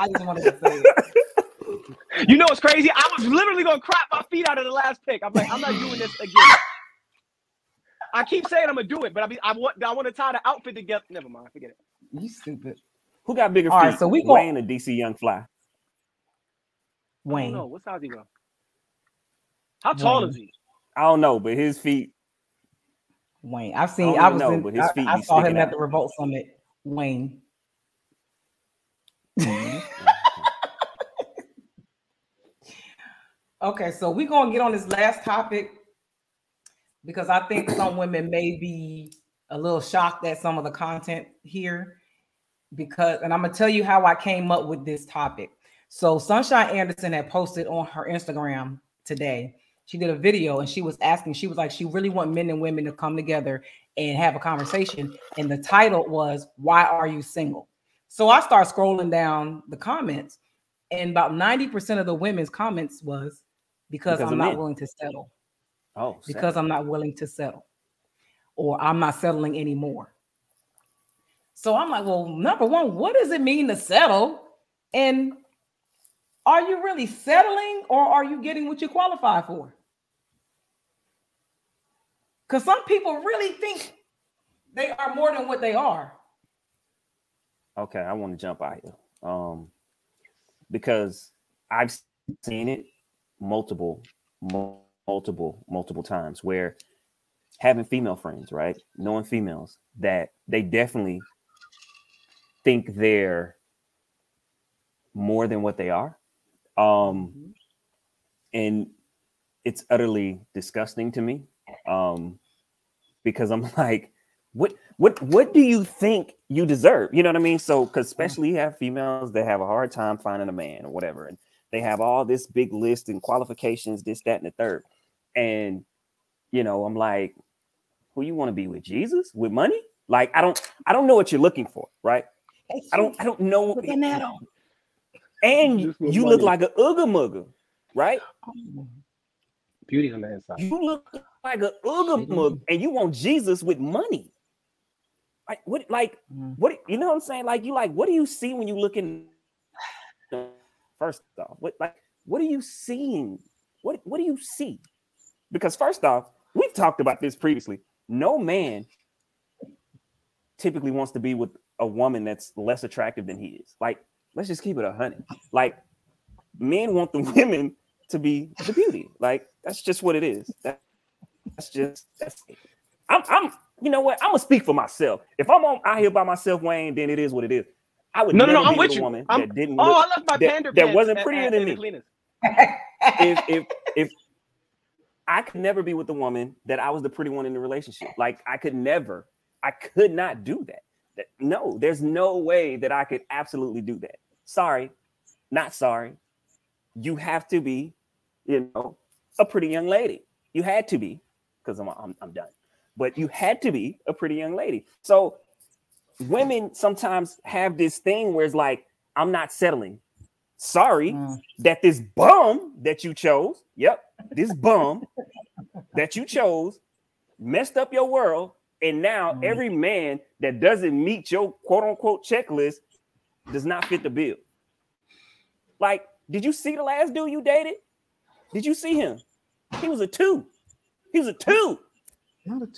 I just wanted to say it. you know what's crazy? I was literally gonna crop my feet out of the last pick. I'm like, I'm not doing this again. I keep saying I'm gonna do it, but I mean, I want, I want to tie the outfit together. Never mind, forget it. You stupid. Who got bigger All feet? right, so we gon- Wayne or DC Young Fly? Wayne. don't what size he go. How tall Wayne. is he? I don't know, but his feet. Wayne. I've seen. don't I, was know, in. but his I, feet I be saw him sticking at the Revolt Summit. Wayne. Mm-hmm. Okay, so we're gonna get on this last topic because I think some women may be a little shocked at some of the content here. Because, and I'm gonna tell you how I came up with this topic. So, Sunshine Anderson had posted on her Instagram today. She did a video and she was asking, she was like, she really want men and women to come together and have a conversation. And the title was, Why Are You Single? So I start scrolling down the comments, and about 90% of the women's comments was because, Because I'm not men. willing to settle, Oh, because I'm not willing to settle, or I'm not settling anymore. So I'm like, well, number one, what does it mean to settle? And are you really settling or are you getting what you qualify for? Because some people really think they are more than what they are. Okay, I want to jump out here. Um, because I've seen it multiple, multiple, multiple times where having female friends, right? Knowing females that they definitely think they're more than what they are. Um, and it's utterly disgusting to me. Um, because I'm like, what what what do you think you deserve? You know what I mean? So because especially you have females that have a hard time finding a man or whatever, and they have all this big list and qualifications, this, that, and the third. And you know, I'm like, who you want to be with Jesus? With money? Like, I don't I don't know what you're looking for, right? I don't I don't know. Put the net on. And Just with you look like a ooga mugga, right? Beauty on the inside. You look like a ooga mug, and you want Jesus with money. Like what? Like Mm. what? You know what I'm saying? Like you like what do you see when you look in? First off, what like what are you seeing? What what do you see? Because first off, we've talked about this previously. No man typically wants to be with a woman that's less attractive than he is. Like, let's just keep it a hundred. Like, men want the women to be the beauty. Like, that's just what it is. That, that's just that's it. I'm I'm you know what? I'm gonna speak for myself. If I'm on out here by myself, Wayne, then it is what it is. I would No, no, no, I'm with you. woman I'm- that didn't Oh, look I left my that- pander that pants wasn't at- prettier at- than the me. if if if I could never be with a woman that I was the pretty one in the relationship. Like I could never, I could not do that. That no, there's no way that I could absolutely do that. Sorry, not sorry. You have to be, you know, a pretty young lady. You had to be, because I'm, I'm I'm done. But you had to be a pretty young lady. So women sometimes have this thing where it's like, I'm not settling. Sorry Mm. that this bum that you chose, yep, this bum that you chose messed up your world. And now Mm. every man that doesn't meet your quote unquote checklist does not fit the bill. Like, did you see the last dude you dated? Did you see him? He was a two. He was a two.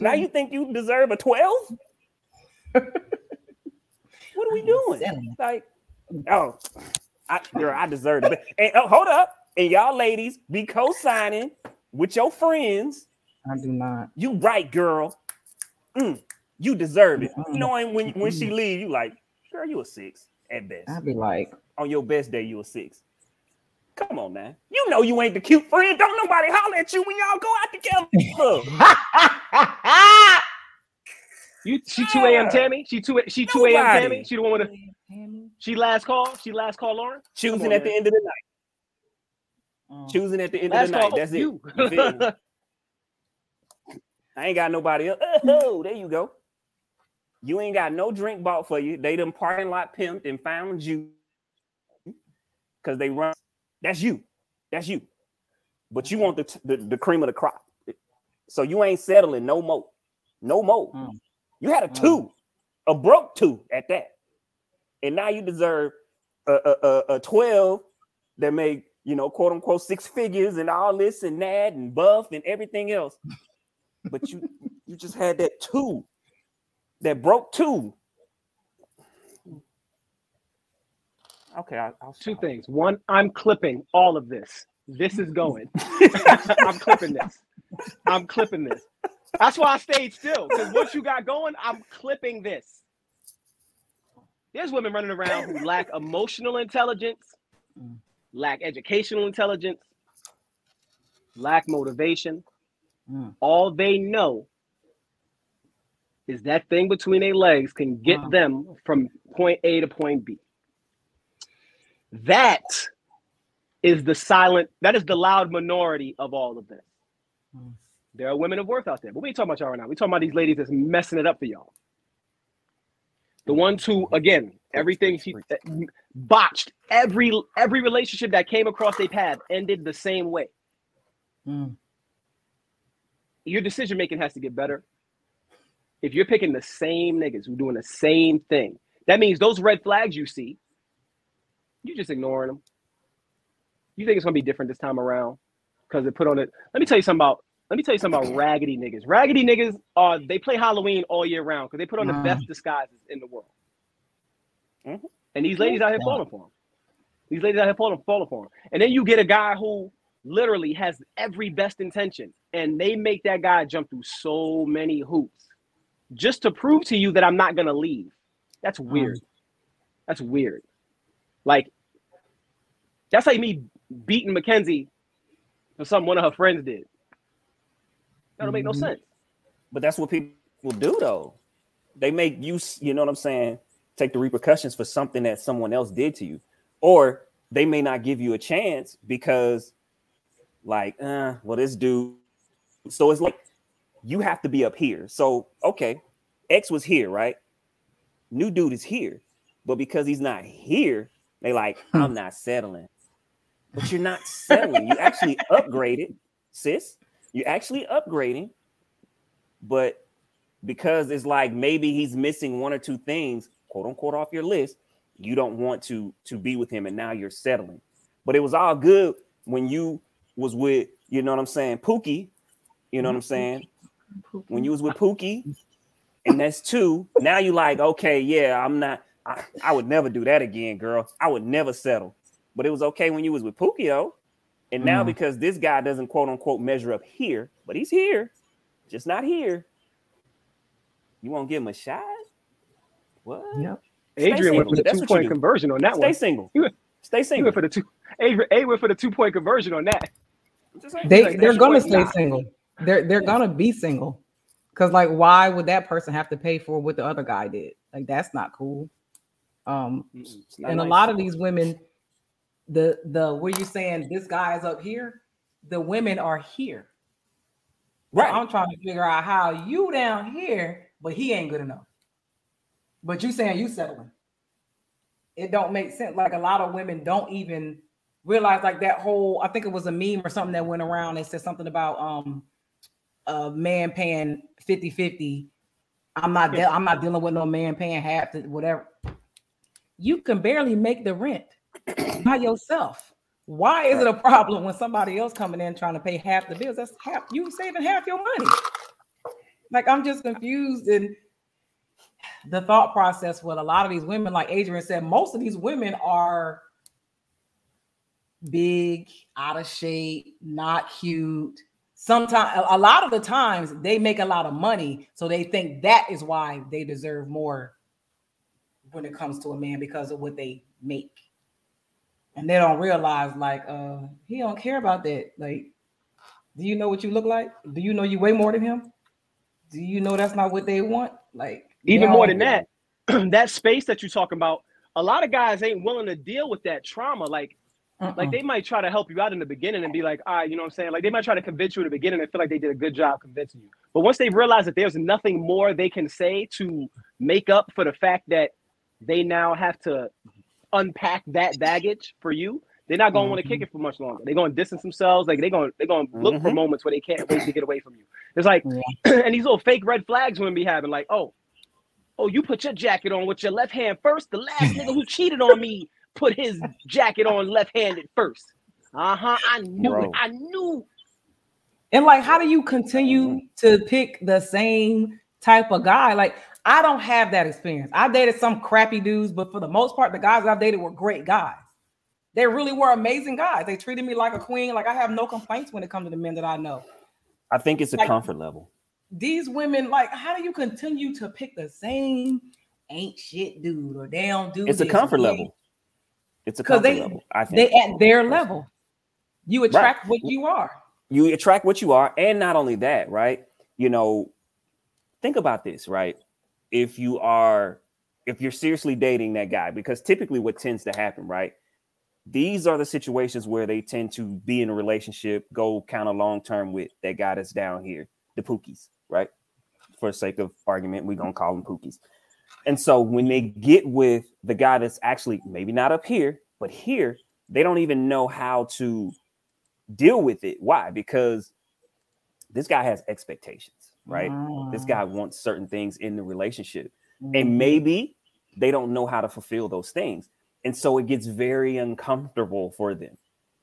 Now you think you deserve a 12? what are we doing? Like, oh, I, girl, I deserve it. And oh, hold up, and y'all ladies be co-signing with your friends. I do not. You right, girl. Mm, you deserve it. Mm-mm. Knowing when when she leave, you like, girl, you a six at best. I'd be like, On your best day, you a six. Come on, man. You know you ain't the cute friend. Don't nobody holler at you when y'all go out together. You she 2 a.m. Tammy? She 2 she 2 a.m. Tammy? She the one with the Tammy? she last call? She last call Lauren? Choosing on, at the end of the night. Mm. Choosing at the end Last of the night. call That's it. you. You? I ain't got nobody else. Oh, there you go. You ain't got no drink bought for you. They done parking lot pimped and found you because they run. That's you. That's you. But you want the, the the cream of the crop. So you ain't settling no more. No more. Mm. You had a Mm. two, a broke two at that, and now you deserve a a, a, a twelve that make you know quote unquote six figures and all this and that and buff and everything else. But you you just had that two, that broke two. Okay, I, I'll Two things. One, I'm clipping all of this. This is going. I'm clipping this. I'm clipping this. That's why I stayed still. Because what you got going, I'm clipping this. There's women running around who lack emotional intelligence, lack educational intelligence, lack motivation. Mm. All they know is that thing between their legs can get Wow. them from point A to point B. That is the silent, that is the loud minority of all of this. There are women of worth out there, but we ain't talking about y'all right now. We talking about these ladies that's messing it up for y'all. The ones who, again, everything she botched every every relationship that came across their path ended the same way. Mm. Your decision making has to get better. If you're picking the same niggas who doing the same thing, that means those red flags you see, you just ignoring them. You think it's gonna be different this time around because they put on it. Let me tell you something about. Let me tell you something about raggedy niggas. Raggedy niggas are they play Halloween all year round because they put on the Mm. best disguises in the world. Mhm. And these ladies out here falling for them. These ladies out here falling, falling for them. And then you get a guy who literally has every best intention, and they make that guy jump through so many hoops just to prove to you that I'm not gonna leave. That's weird. That's weird. Like that's like me beating Mackenzie for something one of her friends did. That don't make no Mhm. sense. But that's what people will do though. They make use, you know what I'm saying? Take the repercussions for something that someone else did to you. Or they may not give you a chance because, like, uh, well, this dude. So it's like you have to be up here. So, okay, X was here, right? New dude is here. But because he's not here, they like, hmm. I'm not settling. But you're not settling. You actually upgraded, sis. You're actually upgrading but because it's like maybe he's missing one or two things quote unquote off your list you don't want to to be with him and now you're settling but it was all good when you was with you know what i'm saying pookie you know what i'm saying when you was with pookie and that's two now you like okay yeah i'm not I, I would never do that again girl i would never settle but it was okay when you was with pookie though and now Mm. because this guy doesn't quote unquote measure up here but he's here just not here. You won't give him a shot? What? Yep. Stay Adrian went for the That's two point do. conversion on that Stay one. Stay single. Went- Stay single. went for the two. Adrian, A went for the two point conversion on that. They Like, they're gonna stay nah. single. They're they're gonna be single. Cause like why would that person have to pay for what the other guy did? Like that's not cool. Um and a lot of these women, the the where you saying this guy is up here, the women are here. So right. I'm trying to figure out how you down here, but he ain't good enough. But you saying you settling. It don't make sense. Like a lot of women don't even realize like that whole, I think it was a meme or something that went around that said something about um a man paying 50-50. I'm not de- I'm not dealing with no man paying half to whatever. You can barely make the rent by yourself. Why is it a problem when somebody else coming in trying to pay half the bills? That's half you saving half your money. Like I'm just confused and the thought process with a lot of these women, like Adrian said, most of these women are big, out of shape, not cute. Sometimes, a lot of the times, they make a lot of money, so they think that is why they deserve more when it comes to a man because of what they make, and they don't realize like, uh, he don't care about that. Like, do you know what you look like? Do you know you weigh more than him? Do you know that's not what they want? Like, Even more than that, that space that you're talking about, a lot of guys ain't willing to deal with that trauma. Like, Mm-mm. like they might try to help you out in the beginning and be like, all right, you know what I'm saying? Like they might try to convince you in the beginning and feel like they did a good job convincing you. But once they realize that there's nothing more they can say to make up for the fact that they now have to unpack that baggage for you, they're not gonna want to kick it for much longer. They're gonna distance themselves, like they're gonna they're gonna look for Mhm. moments where they can't wait to get away from you. It's like and these little fake red flags women be having, like, oh, oh, you put your jacket on with your left hand first. The last nigga who cheated on me put his jacket on left-handed first. Uh-huh. I knew it. Bro. I knew. And like, how do you continue to pick the same type of guy? Like, I don't have that experience. I dated some crappy dudes, but for the most part, the guys I've dated were great guys. They really were amazing guys. They treated me like a queen. Like, I have no complaints when it comes to the men that I know. I think it's a Like- comfort level. These women, like, how do you continue to pick the same ain't shit dude or they don't do It's a comfort or they- level. It's a comfort they- level. I They at their level. You attract what you are. you attract what you are, and not only that, right? You know, think about this, right? If you are, if you're seriously dating that guy, because typically what tends to happen, right? These are the situations where they tend to be in a relationship, go kind of long term with that guy that's down here, the pookies, right? For sake of argument, we're gonna call them pookies. And so when they get with the guy that's actually maybe not up here, but here, they don't even know how to deal with it. Why? Because this guy has expectations, right? This Mm. guy wants certain things in the relationship, Mhm. and maybe they don't know how to fulfill those things. And so it gets very uncomfortable for them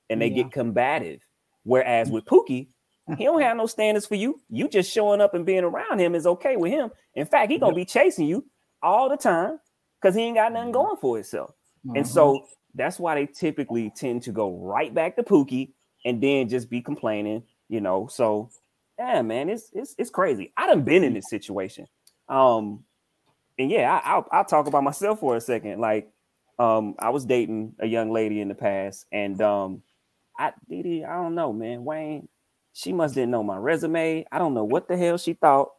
and they Yeah. get combative. Whereas with Pookie, he don't have no standards for you. You just showing up and being around him is okay with him. In fact, he gonna be chasing you all the time because he ain't got nothing going for himself. And Mhm. so that's why they typically tend to go right back to Pookie and then just be complaining, you know. So yeah, man, it's it's it's crazy. I done been in this situation. Um, and yeah, I, I'll I'll talk about myself for a second. Like, um, I was dating a young lady in the past, and um, I Dee Dee, I don't know, man. Wayne, she must didn't know my resume. I don't know what the hell she thought.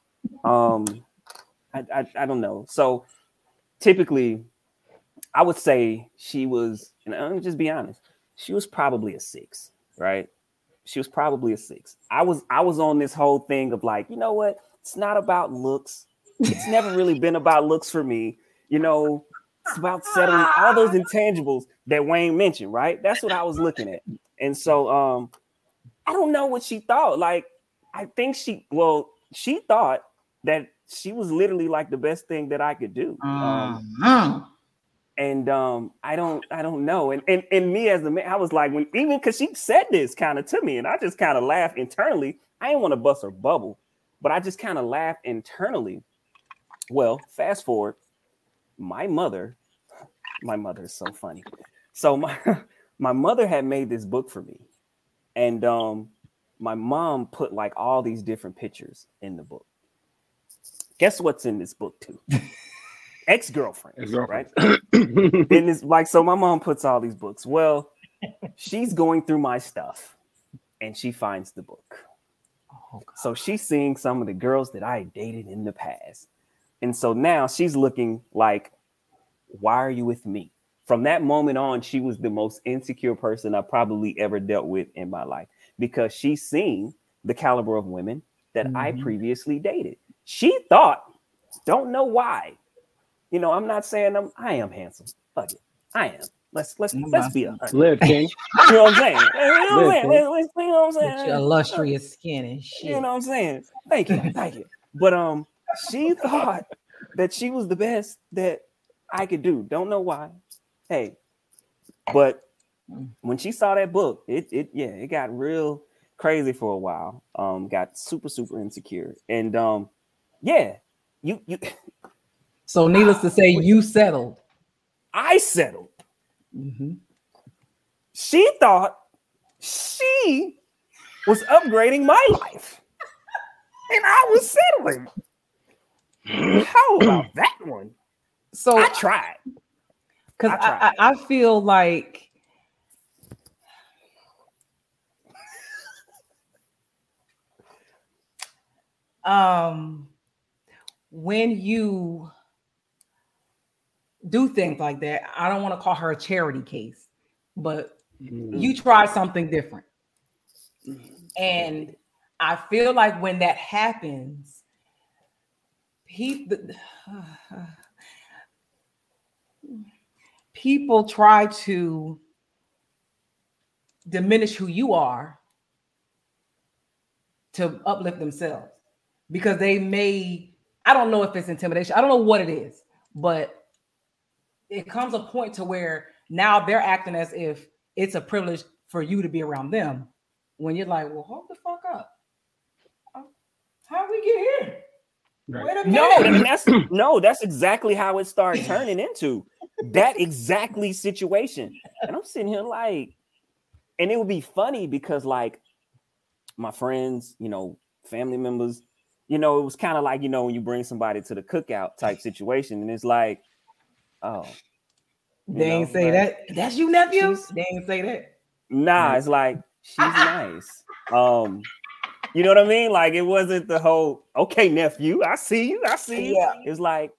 Um, I I, I don't know. So typically, I would say she was, and I'm just be honest, she was probably a six, right? She was probably a six. I was I was on this whole thing of like, you know what? It's not about looks. It's never really been about looks for me. You know, it's about settling all those intangibles that Wayne mentioned, right? That's what I was looking at. And so um I don't know what she thought. Like, I think she well, she thought that she was literally like the best thing that I could do. Um, Mhm. And um i don't i don't know. And and, and me as the man i was like when even because she said this kind of to me and i just kind of laughed internally. I didn't want to bust her bubble but i just kind of laughed internally. Well fast forward my mother my mother is so funny. So my my mother had made this book for me and um my mom put like all these different pictures in the book. Guess what's in this book too ex-girlfriend right? And it's like so my mom puts all these books. Well she's going through my stuff and she finds the book. So she's seeing some of the girls that i dated in the past. And so now she's looking like why are you with me? From that moment on she was the most insecure person i probably ever dealt with in my life because she's seen the caliber of women that i Mhm. previously dated. She thought don't know why you know, I'm not saying I'm I am handsome. Fuck it. I am. Let's let's let's be a hundred. Live, King. You know what I'm saying? You know what I'm saying? Listen. Let's- let's- You know what I'm With your saying? illustrious skin and shit. You know what I'm saying? Thank you, thank you. But um, she thought that she was the best that I could do. Don't know why. Hey, but when she saw that book, it it yeah, it got real crazy for a while. Um, got super super insecure, and um, yeah, you you So, needless to say, you settled. I settled. Mhm. She thought she was upgrading my life, and I was settling. How about that one? So, I tried. because I I. I, I feel like um when you do things like that. I don't want to call her a charity case but mm-hmm. you try something different. Mm-hmm. And i feel like when that happens people people try to diminish who you are to uplift themselves because they may i don't know if it's intimidation i don't know what it is but it comes a point to where now they're acting as if it's a privilege for you to be around them when you're like well hold the fuck up um, how we get here Right. No, minute. and that's no, that's exactly how it started turning into that exactly situation. And I'm sitting here like, and it would be funny because like my friends, you know, family members, you know, it was kind of like you know when you bring somebody to the cookout type situation, and it's like, oh, you they ain't say like, that that's you nephew they ain't say that Nah, it's like she's nice. Um, you know what I mean? Like it wasn't the whole okay, nephew. I see you. I see you. Yeah. It's like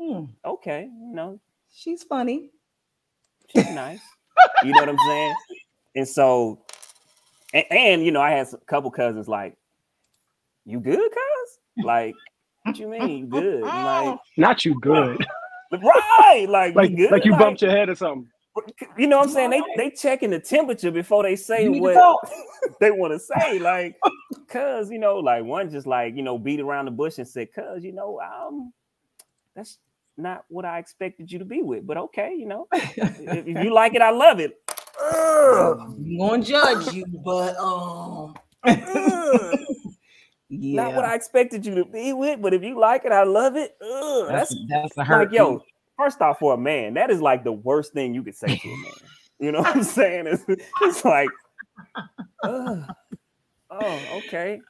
Hmm, okay, you know, she's funny she's nice. you know what I'm saying? And so, and, and you know, I had a couple cousins like, you good, cuz? Like, what you mean, you good? Like, Not you good. right, like, like you good? like you bumped your head or something. You know what I'm saying? They they checking the temperature before they say You what talk. they want to say. Like, cuz, you know, like one just like, you know, beat around the bush and said, cuz, you know, um, that's not what I expected you to be with. But okay, you know, if, if you like it, I love it. Ugh, I'm gonna judge you, but um, ugh. Yeah, Not what I expected you to be with, but if you like it, I love it. Ugh, that's that's that's a hurt. like, yo, first off, for a man, that is like the worst thing you could say to a man. You know what I'm saying? It's, it's like, ugh. oh, okay.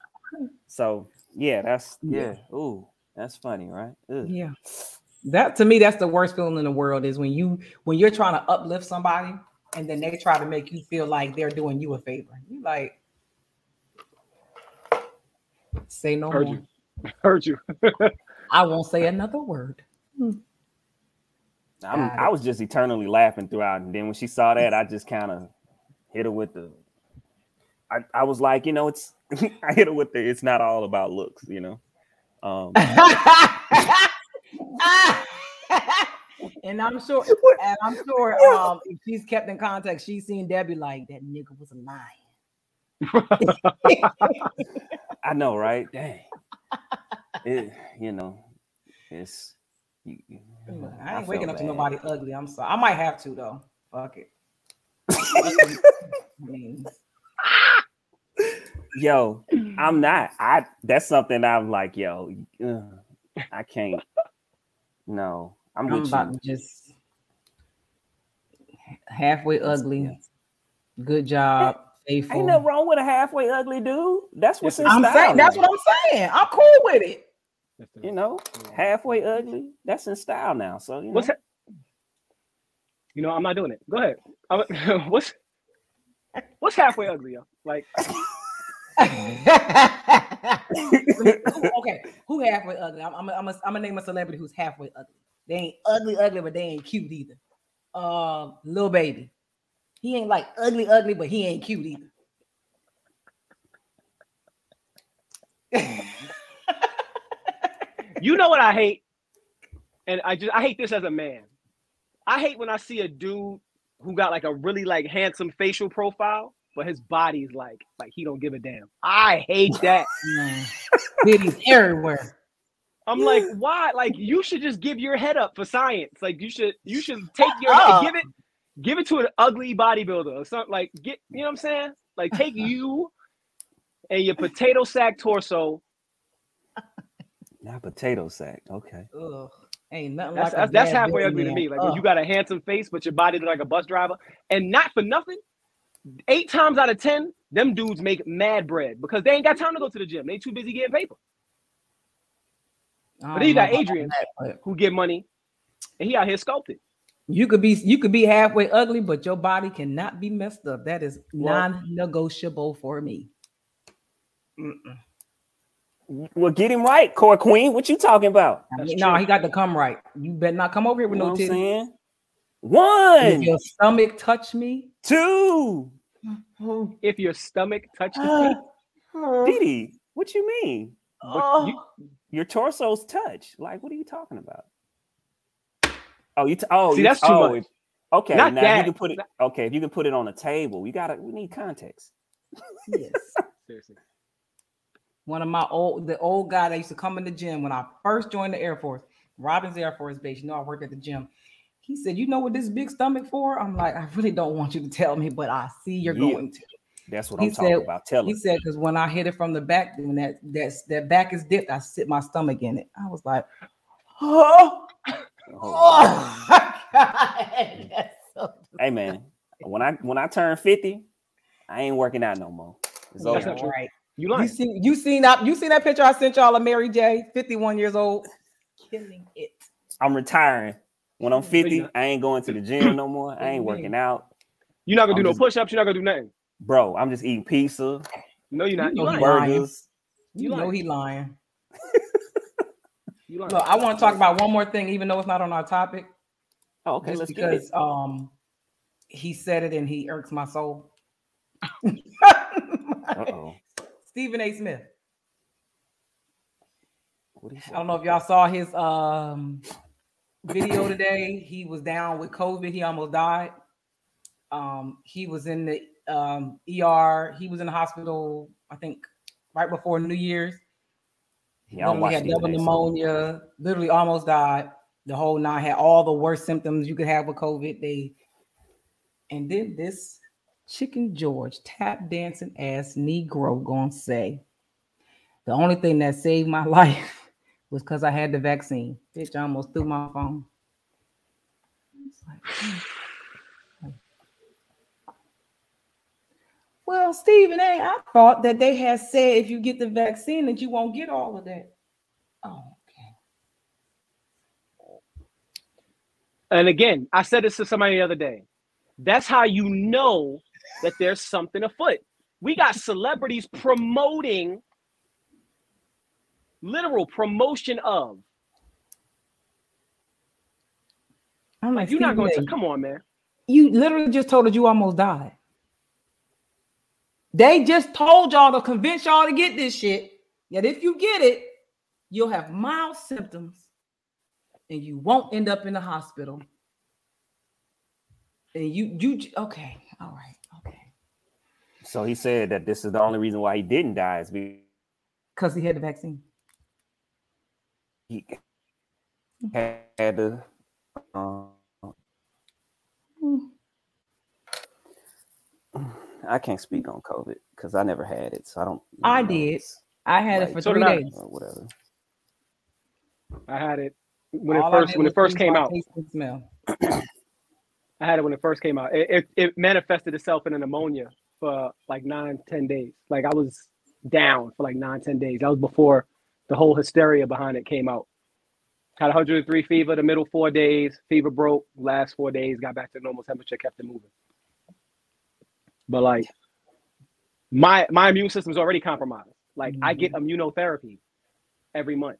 So yeah, that's yeah. Ooh, that's funny, right? Ugh. yeah. That to me, that's the worst feeling in the world is when you when you're trying to uplift somebody and then they try to make you feel like they're doing you a favor. You like say no Heard more. you. Heard you. I won't say another word. I'm, I was just eternally laughing throughout, and then when she saw that, I just kind of hit her with the. I, I was like, you know, it's I hit her with the. It's not all about looks, you know. Um, and I'm sure, and I'm sure, um, if she's kept in contact, she's seen Debbie like that nigga was lying. I know, right? Dang. It, you know, it's. you- you- I ain't feel waking up to nobody ugly. I'm sorry. I might have to though. Fuck it. I Yo, I'm not. I. That's something I'm like, yo, ugh, I can't. No, I'm, I'm about you. to just halfway ugly. Good job, faithful. Ain't nothing wrong with a halfway ugly dude. That's what's in I'm style saying that's what I'm saying. I'm cool with it. you know, halfway ugly. That's in style now. So you know, What's that? You know, I'm not doing it. Go ahead. I'm- what's what's halfway ugly, yo? Like okay, who halfway ugly? I'm, I'm, I'm, I'm gonna name a celebrity who's halfway ugly. They ain't ugly, ugly, but they ain't cute either. Um, Lil Baby. He ain't like ugly, ugly, but he ain't cute either. you know what I hate, and I just I hate this as a man. I hate when I see a dude who got like a really like handsome facial profile, but his body's like like he don't give a damn. I hate that. Man, Titties everywhere. I'm like, why? Like, you should just give your head up for science. Like, you should you should take your up. give it give it to an ugly bodybuilder or something. Like, get you know what I'm saying? Like, take you and your potato sack torso. not potato sack. Okay. Ugh. Ain't nothing That's like a that's, that's halfway Billy ugly to man. me. Like when you got a handsome face, but your body look like a bus driver, and not for nothing. Eight times out of ten, them dudes make mad bread because they ain't got time to go to the gym. They too busy getting paper. But don't then you got Adrian, that, but who get money, and he out here sculpted. You could be you could be halfway ugly, but your body cannot be messed up. That is Well- non-negotiable for me. Well, get him right, Core Queen. What you talking about? I mean, no, true. he got to come right. You better not come over here with You know no what I'm titties. saying? If One, your stomach touch me, two. If your stomach touches Ah. me, Dee Dee, what you mean? but you- Your torso's touch. Like, what are you talking about? Oh, you. T- oh, See, you- that's too oh, much. Okay, Not now that. you can put it. Okay, if you can put it on a table, we gotta. We need context. yes. seriously, One of my old the old guy that used to come in the gym when I first joined the Air Force, Robins Air Force Base. You know, I worked at the gym. He said, "You know what this big stomach for?" I'm like, "I really don't want you to tell me, but I see you're Yeah. going to." That's what He I'm talking said- about. Tell He us. said, "Because when I hit it from the back, when that that's that back is dipped, I sit my stomach in it." I was like, "Oh, oh my god!" That's so Hey man, when I when I turn 50, I ain't working out no more. It's Yeah, That's over. not right. you You seen you seen that you seen that picture I sent y'all of Mary J, 51 years old, killing it. I'm retiring. When I'm 50, I ain't going to the gym no more. I ain't working out. You're not gonna I'm do no just- push-ups. You're not gonna do nothing. Bro, I'm just eating pizza, No, you're not. You You know lying. lying. burgers. You You know lying. he lying. You lying. Look, I want to talk about one more thing, even though it's not on our topic, Oh, okay, just let's get it. because um he said it and he irks my soul. Uh-oh. Stephen A. Smith. What? I don't know if y'all saw his um video today. He was down with COVID. He almost died. Um, he was in the um ER. He was in the hospital, I think, right before New Year's. Yeah, literally had double pneumonia, literally almost died. The whole nine had all the worst symptoms you could have with COVID. They and then this chicken George tap dancing ass Negro gonna say the only thing that saved my life was because I had the vaccine. Bitch, I almost threw my phone. Mm. It's like, hmm. Well, Stephen A., I thought that they had said if you get the vaccine that you won't get all of that. Oh, okay. And again, I said this to somebody the other day. That's how you know that there's something afoot. We got celebrities promoting literal promotion of. I'm like, you're not going to come on, man. You literally just told us you almost died. They just told y'all to convince y'all to get this shit. Yet if you get it, you'll have mild symptoms and you won't end up in the hospital. And you you okay, all right, okay. So he said that this is the only reason why he didn't die is because he had the vaccine. he had the. Hmm. I can't speak on COVID because I never had it, so I don't. I know did. it's I had it for So three did days. or whatever. I had it when All it first when it first came out. smell. I had it when it first came out. It, it, it manifested itself in a pneumonia for like nine, ten days. Like I was down for like nine, ten days. That was before the whole hysteria behind it came out. Had 103 fever the middle four days. Fever broke. Last four days, got back to normal temperature, kept it moving. But like my my immune system's already compromised. Like I get mm-hmm. immunotherapy every month.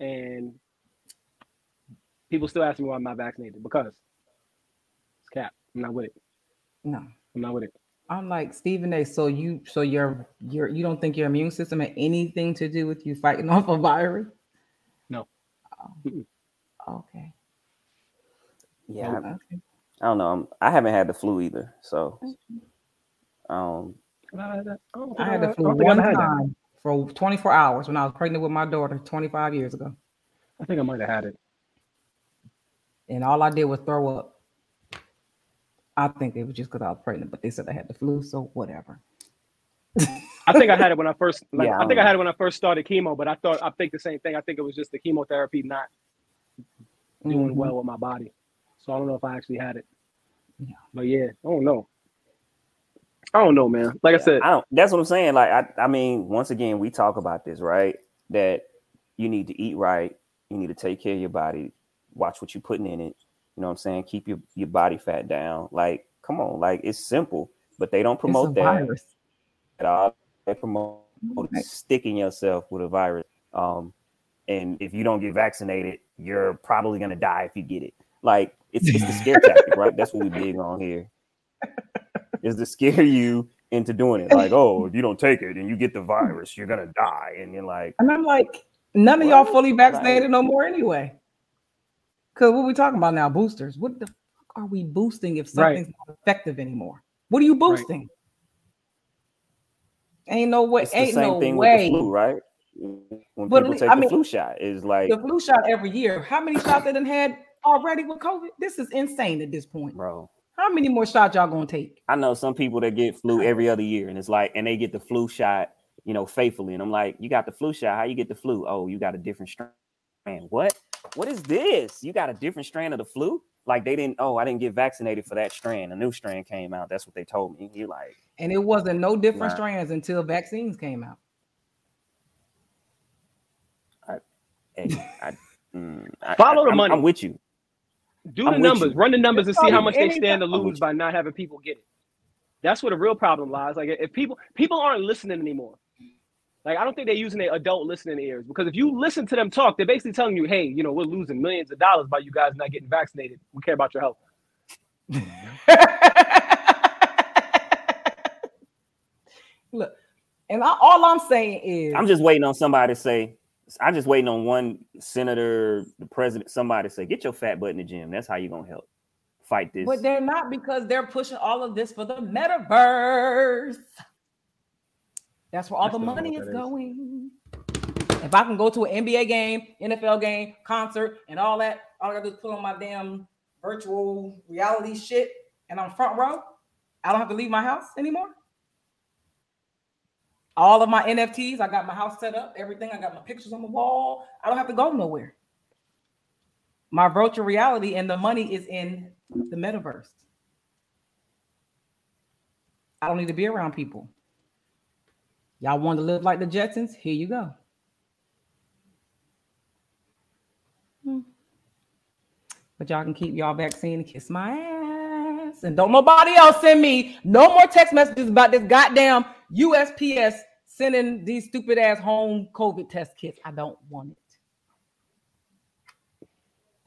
And people still ask me why I'm not vaccinated because it's cap. I'm not with it. No. I'm not with it. I'm like Stephen A. So you, so your, your, you're you don't think your immune system had anything to do with you fighting off a virus? No. Oh. Okay. Yeah, Okay. I don't know. I'm, I haven't had the flu either, so um, I had the flu I don't think one I had that. time for 24 hours when I was pregnant with my daughter 25 years ago, I think I might have had it. and all I did was throw up. I think it was just because I was pregnant, but they said I had the flu, so whatever. I think I had it when I first. Like, Yeah, I I think don't I had it when I first started chemo, but I thought I think the same thing. I think it was just the chemotherapy not doing Mhm. well with my body. So I don't know if I actually had it. Yeah. But yeah, I don't know. I don't know, man. Like I said, I don't. That's what I'm saying. Like I, I mean, once again, we talk about this, right? That you need to eat right. You need to take care of your body. Watch what you're putting in it. You know what I'm saying? Keep your your body fat down. Like, come on, like it's simple, but they don't It's a promote that virus. at all. They promote Right. sticking yourself with a virus. Um, and if you don't get vaccinated, you're probably gonna die if you get it. Like it's, it's the scare tactic, right? That's what we big on here. Is to scare you into doing it. Like, oh, if you don't take it and you get the virus, you're gonna die. And you're like, And I'm like, none of y'all fully vaccinated Like- no more anyway. Cause what we talking about now? Boosters. What the fuck are we boosting if Right. something's not effective anymore? What are you boosting? Ain't no way. it's the Ain't same no thing way. with the flu, right? When But people li- take I the mean, flu shot, is like, The flu shot every year. How many shots they done had already with COVID? This is insane at this point. bro. How many more shots y'all gonna take? I know some people that get flu every other year, and it's like, and they get the flu shot, you know, faithfully. And I'm like, you got the flu shot. How you get the flu? Oh, you got a different strain. What? What is this? You got a different strain of the flu? Like they didn't. Oh, I didn't get vaccinated for that strain. A new strain came out. That's what they told me. You like, And it wasn't no different Right. strands until vaccines came out. hey, I, mm, I- Follow I- the I'm- money. I'm with you. Do I'm the numbers, you. run the numbers, and see how much they anything- stand to lose by not having people get it. That's where the real problem lies. Like if people people aren't listening anymore. Like I don't think they're using their adult listening ears because if you listen to them talk, they're basically telling you, "Hey, you know, we're losing millions of dollars by you guys not getting vaccinated. We care about your health." Look, and I, all I'm saying is, I'm just waiting on somebody to say. I'm just waiting on one senator, the president, somebody to say, "Get your fat butt in the gym." That's how you're gonna help fight this. but they're not because they're pushing all of this for the metaverse. That's where all I the still don't know money what is that is. going. If I can go to an NBA game, NFL game, concert, and all that, all I gotta do is put on my damn virtual reality shit, and I'm front row. I don't have to leave my house anymore. All of my NFTs, I got my house set up, everything. I got my pictures on the wall. I don't have to go nowhere. My virtual reality and the money is in the metaverse. I don't need to be around people. Y'all want to live like the Jetsons? Here you go. Hmm. But y'all can keep y'all vaccine and kiss my ass. And don't nobody else send me no more text messages about this goddamn USPS sending these stupid ass home COVID test kits. I don't want it.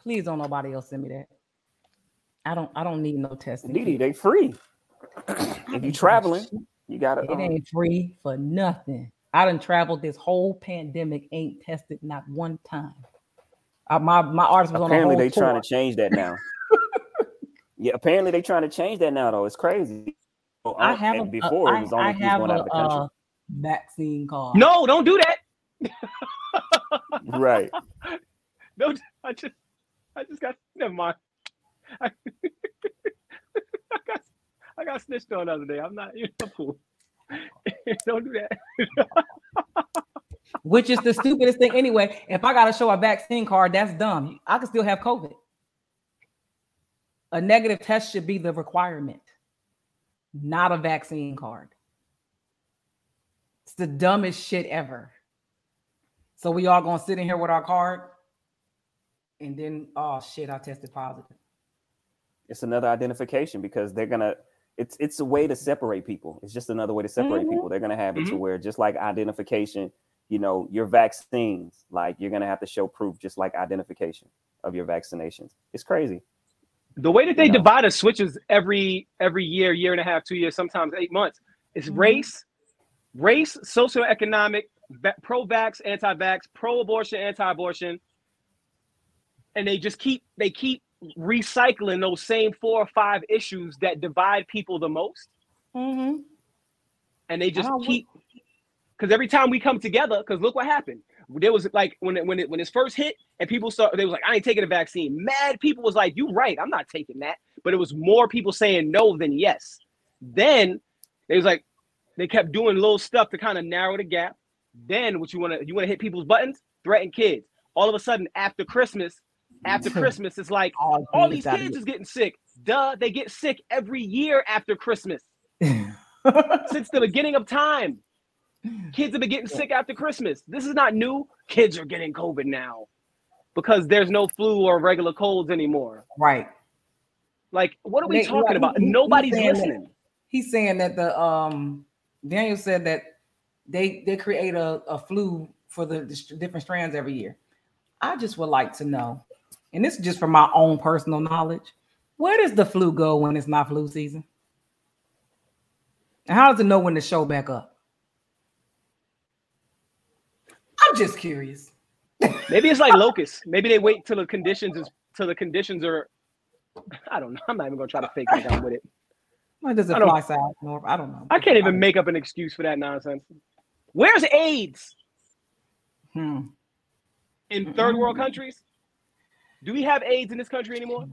Please don't nobody else send me that. I don't I don't need no testing. Dee Dee, they free. if you traveling, you gotta. It um, ain't free for nothing. I done traveled this whole pandemic, ain't tested not one time. Uh, my my artist was apparently, on a they whole trying to change that now. yeah, apparently they trying to change that now. Though it's crazy. So, I have a, before I, it was only I if you was have going out a of the country. uh, vaccine card. No, don't do that. right. No, I just, I just got. Never mind. I, I got, I got snitched on the other day. I'm not. You know, cool. don't do that. which is the stupidest thing anyway. If I gotta show a vaccine card, that's dumb. I can still have COVID. A negative test should be the requirement, not a vaccine card. It's the dumbest shit ever. So we all gonna sit in here with our card, and then oh shit, I tested positive. It's another identification because they're gonna. It's it's a way to separate people. It's just another way to separate Mhm. people. They're gonna have it to Mhm. where just like identification, you know, your vaccines, like you're gonna have to show proof, just like identification of your vaccinations. It's crazy. The way that they You know. divide us switches every every year, year and a half, two years, sometimes eight months. It's Mhm. race, race, socioeconomic, va- pro-vax, anti-vax, pro-abortion, anti-abortion, and they just keep they keep recycling those same four or five issues that divide people the most, Mm-hmm. and they just keep because every time we come together, because look what happened. There was like when it, when it when it first hit, and people started. They was like, "I ain't taking a vaccine." Mad people was like, "You right, I'm not taking that." But it was more people saying no than yes. Then they was like, They kept doing little stuff to kind of narrow the gap. Then what you want to you want to hit people's buttons, threaten kids. All of a sudden, after Christmas, after Christmas, it's like All, all these kids is getting sick. Duh, they get sick every year after Christmas since the beginning of time. Kids have been getting sick after Christmas. This is not new. Kids are getting COVID now because there's no flu or regular colds anymore. right. Like, what are we They- talking about? he- Nobody's he's saying that- listening. He's saying that the um Daniel said that they they create a, a flu for the, the different strands every year. I just would like to know, and this is just from my own personal knowledge, where does the flu go when it's not flu season? And how does it know when to show back up? I'm just curious. Maybe it's like locusts. Maybe they wait till the conditions is till the conditions are. I don't know. I'm not even gonna try to fake it I'm with it. Why does it I don't- fly south north? I don't know. I can't even make up an excuse for that nonsense. Where's AIDS Hmm. in third world countries? Do we have AIDS in this country anymore?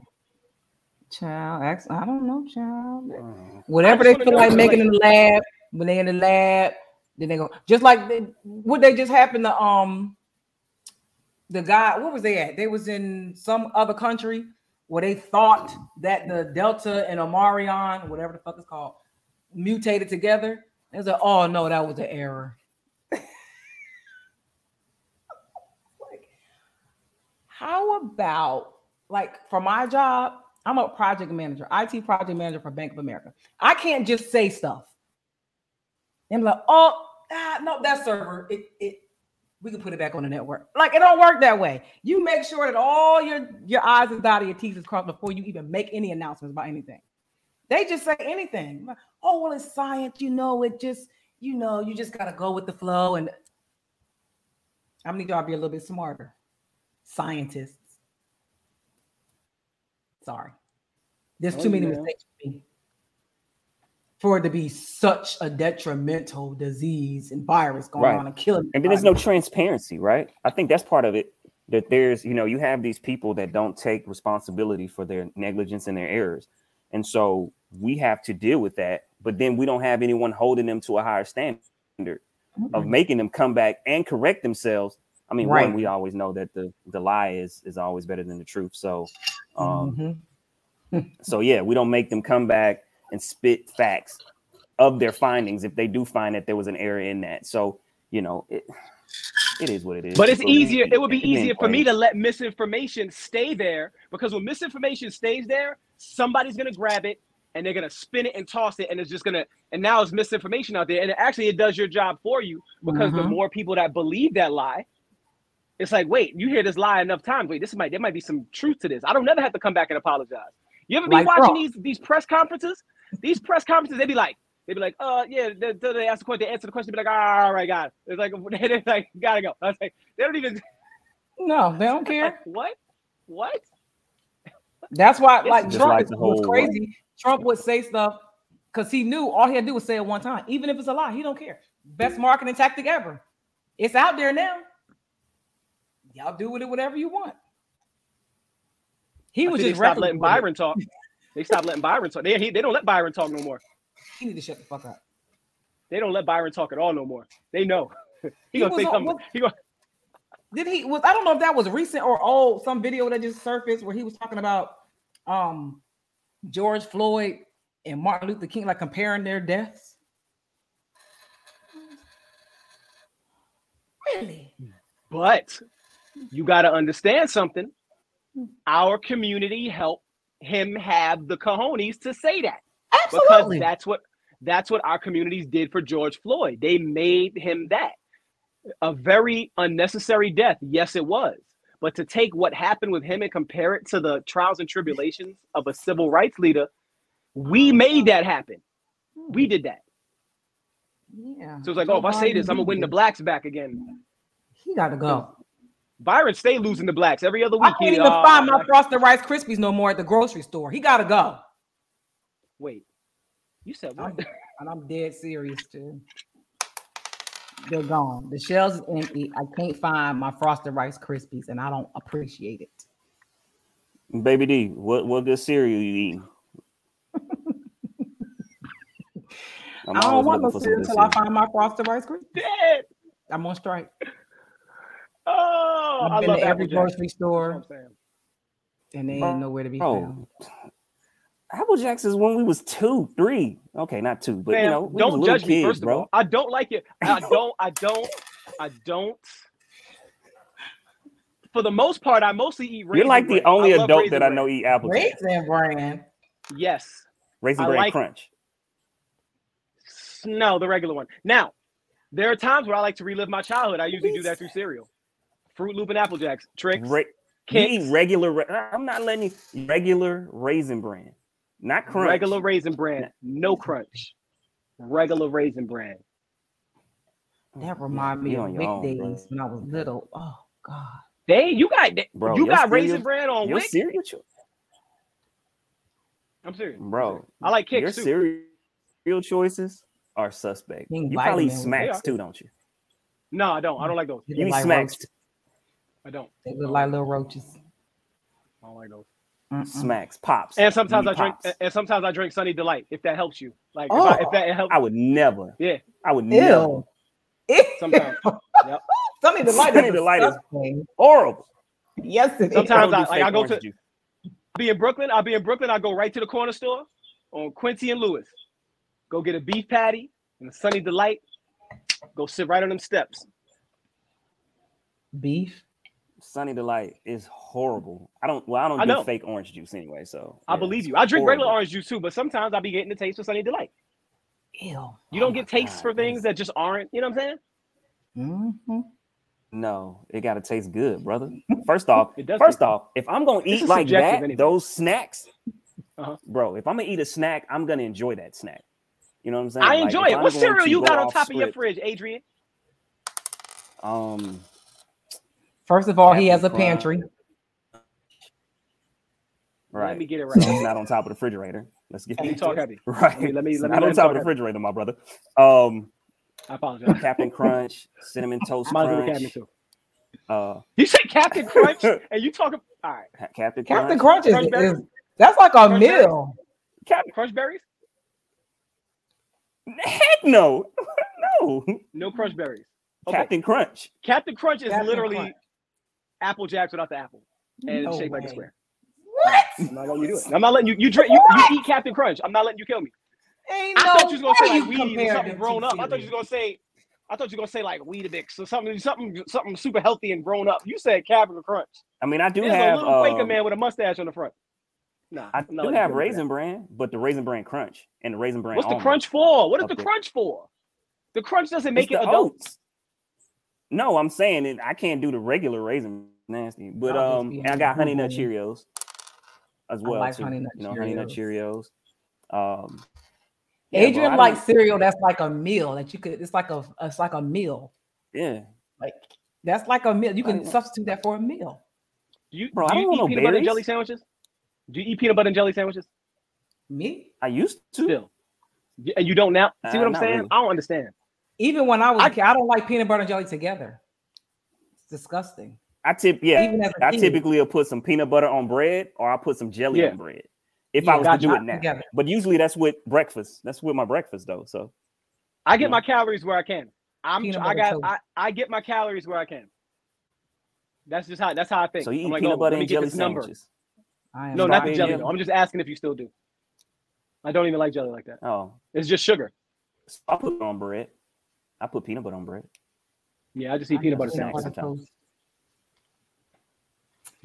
Child, I don't know, child. Mm. Whatever they feel like making in the lab, when they in the lab, then they go just like what they just happened to um the guy. What was they at? They was in some other country where they thought that the Delta and Omarion, whatever the fuck it's called, mutated together. They was like, oh no, that was an error. like, how about like for my job? I'm a project manager, IT project manager for Bank of America. I can't just say stuff. And I'm like, oh, ah, no, that server, it, it, we can put it back on the network. Like it don't work that way. You make sure that all your your I's is dotted, your T's is crossed before you even make any announcements about anything. They just say anything. Like, oh, well, it's science, you know, it just, you know, you just gotta go with the flow. And I need y'all to be a little bit smarter. Scientists. Sorry. There's Oh, too many yeah. mistakes for it to be such a detrimental disease and virus going Right. on and killing. And then there's no transparency, right? I think that's part of it. That there's, you know, you have these people that don't take responsibility for their negligence and their errors. And so we have to deal with that. But then we don't have anyone holding them to a higher standard of Mhm. making them come back and correct themselves. I mean, Right. one, we always know that the the lie is is always better than the truth. So um Mhm. so yeah, we don't make them come back and spit facts of their findings if they do find that there was an error in that. So, you know, it it is what it is. But it's People are being- easier. It would be it's being easier for me to let misinformation stay there because when misinformation stays there, somebody's gonna grab it and they're gonna spin it and toss it, and it's just gonna. And now it's misinformation out there, and it actually it does your job for you because the Mhm. more people that believe that lie, it's like, wait, you hear this lie enough times. Wait, this might there might be some truth to this. I don't never have to come back and apologize. You ever be Like watching Trump. these these press conferences? These press conferences, they'd be like. they'd be like, uh, yeah. They, they they ask the question, they answer the question, be like, all right, got it. It's like, they're like, gotta go. I was like, they don't even. No, they don't care. What? What? That's why, It's like Trump like was crazy. Trump would say stuff because he knew all he had to do was say it one time, even if it's a lie. He don't care. Best marketing tactic ever. It's out there now. Y'all do with it whatever you want. He was just reckless letting with it. Biden talk. They stopped letting Biden talk. They, he- they don't let Biden talk no more. He need to shut the fuck up. They don't let Biden talk at all no more. They know. he, He gonna say on- something. what- He gonna, Did he was I don't know if that was recent or old, some video that just surfaced where he was talking about um George Floyd and Martin Luther King, like comparing their deaths. Really? but you got to understand something. Our community helped him have the cojones to say that because that's what that's what our communities did for George Floyd. They made him that. A very unnecessary death. Yes, it was. But to take what happened with him and compare it to the trials and tribulations of a civil rights leader, we made that happen. We did that. yeah. So it's like, oh, if I say this, I'm gonna win the blacks back again. He got to go. Biden stay losing the blacks every other week. I week. can't he, even uh, find my Frosted Rice Krispies no more at the grocery store. He got to go. Wait, you said I'm, and I'm dead serious too. They're gone. The shelves is empty. I can't find my Frosted Rice Krispies, and I don't appreciate it. Baby D, what what good cereal you eating? I'm I don't want no looking for cereal until I find my frosted rice Krispies. Dead. I'm on strike. Oh, I I've been love to every Applejack. grocery store what I'm saying. and they ain't nowhere to be found. Apple Jacks is when we was two, three. Okay, not two, but you know, we was don't little judge me. kids, First of bro. all, I don't like it. I don't. I don't. I don't. For the most part, I mostly eat. You're Raisin like the Bran. only adult Raisin that I know eat Apple Jacks. Raisin Bran. Yes. Raisin I Bran like- Crunch. S- No, the regular one. Now, there are times where I like to relive my childhood. I usually do that through cereal, Fruit Loop and Apple Jacks, Trix. Ra- Kix. regular. I'm not letting you regular Raisin Bran, not crunch. Regular raisin bran, no crunch. Regular raisin bran. That remind me of on WIC days bro. when I was little. Oh God. They, you got, Bro, you your got raisin cereal- bran on Your WIC. cereal, cho- I'm serious, bro. I like your kicks too. cereal choices are suspect. King You probably eat smacks too, don't you? No, I don't. I don't like those. They You look eat like smacks, roaches. I don't. They look like little roaches. I don't like those. Mm-mm. smacks, pops. And sometimes I eat drink, and sometimes I drink Sunny Delight if that helps you. Like if, Oh. I, if that helps. I would never. Yeah. I would never. Ew. Sometimes. Yep. Sunny Delight Sunny is Delight is- Horrible. Yes, it is. Sometimes don't I- like, I go to- juice. be in Brooklyn. I'll be in Brooklyn. I go right to the corner store on Quincy and Lewis. Go get a beef patty and a Sunny Delight. Go sit right on them steps. beef. Sunny Delight is horrible. I don't. Well, I don't I do know. fake orange juice anyway. So I yeah, believe you. I drink regular orange juice too, but sometimes I'll be getting the taste of Sunny Delight. Ew. You Oh don't my get tastes God, for things that's- that just aren't. You know what I'm saying? Mm-hmm. No, it got to taste good, brother. First off, It does first taste off, if I'm gonna eat like that, anyway. those snacks, Uh-huh. bro. If I'm gonna eat a snack, I'm gonna enjoy that snack. You know what I'm saying? I Like, enjoy it. I'm What cereal you got on off top of your fridge, Adrian? Um, First of all, he has a Captain Crunch. pantry. right. Let me get it right. it's not on top of the refrigerator. Let's get Let me talk it. heavy. Right. Let me- let me- It's let me not let on him top of the heavy. refrigerator, my brother. Um, I apologize. Captain Crunch, cinnamon toast Might as well crunch. cabinet too. Uh, You say Captain Crunch, and you talking all right? Ha- Captain Captain Crunch. Crunch is, Crunch is that's like a Crunch meal. Captain. Crunch berries? Heck no, no. No crunch berries. Okay. Captain Crunch. Captain Crunch is Captain literally Crunch. Apple Jacks without the apple, and No it's shaped like a square. What? I'm not letting you do it. I'm not letting you. You drink. You, you eat Captain Crunch. I'm not letting you kill me. Ain't I no thought you was gonna say like weed or something grown two up. I thought you was gonna say. I thought you were gonna say like Weetabix or something, something, something super healthy and grown up. You said Captain Crunch. I mean, I do There's have. a little Quaker um, man with a mustache on the front. Nah, I I'm not do have kill me with Raisin Bran, but the Raisin Bran Crunch and the Raisin that. Bran. What's the crunch for? What is the there. crunch for? The crunch doesn't It's make it the adult. oats. No, I'm saying it. I can't do the regular raisin nasty, but I'll um, and I got honey nut Cheerios as I well like too. Honey Nut you know, honey nut Cheerios. Um, yeah, Adrian I likes cereal that's like a meal that you could. It's like a. It's like a meal. Yeah, Like that's like a meal. You can substitute that for a meal. Do you, Bro, do I you don't eat want no peanut butter and jelly sandwiches? Do you eat peanut butter and jelly sandwiches Me, I used to. still? And you don't now? See Uh, what I'm saying? really. I don't understand. Even when I was, I- a kid, I don't like peanut butter and jelly together. It's disgusting. I tip. Yeah, Even as a I kid. typically will put some peanut butter on bread, or I put some jelly Yeah. on bread. If Yeah, I was gotcha. to do it now, together. but usually that's with breakfast. That's with my breakfast though. So I get Yeah. my calories where I can. I'm. Peanut I got. I, I get my calories where I can. That's just how. That's how I think. so you eat I'm like, peanut oh, butter let me and jelly this sandwiches. I am No, not the jelly. Though. I'm just asking if you still do. I don't even like jelly like that. Oh, It's just sugar. so I put it on bread. I put peanut butter on bread. Yeah, I just eat I peanut butter sandwiches. sometimes.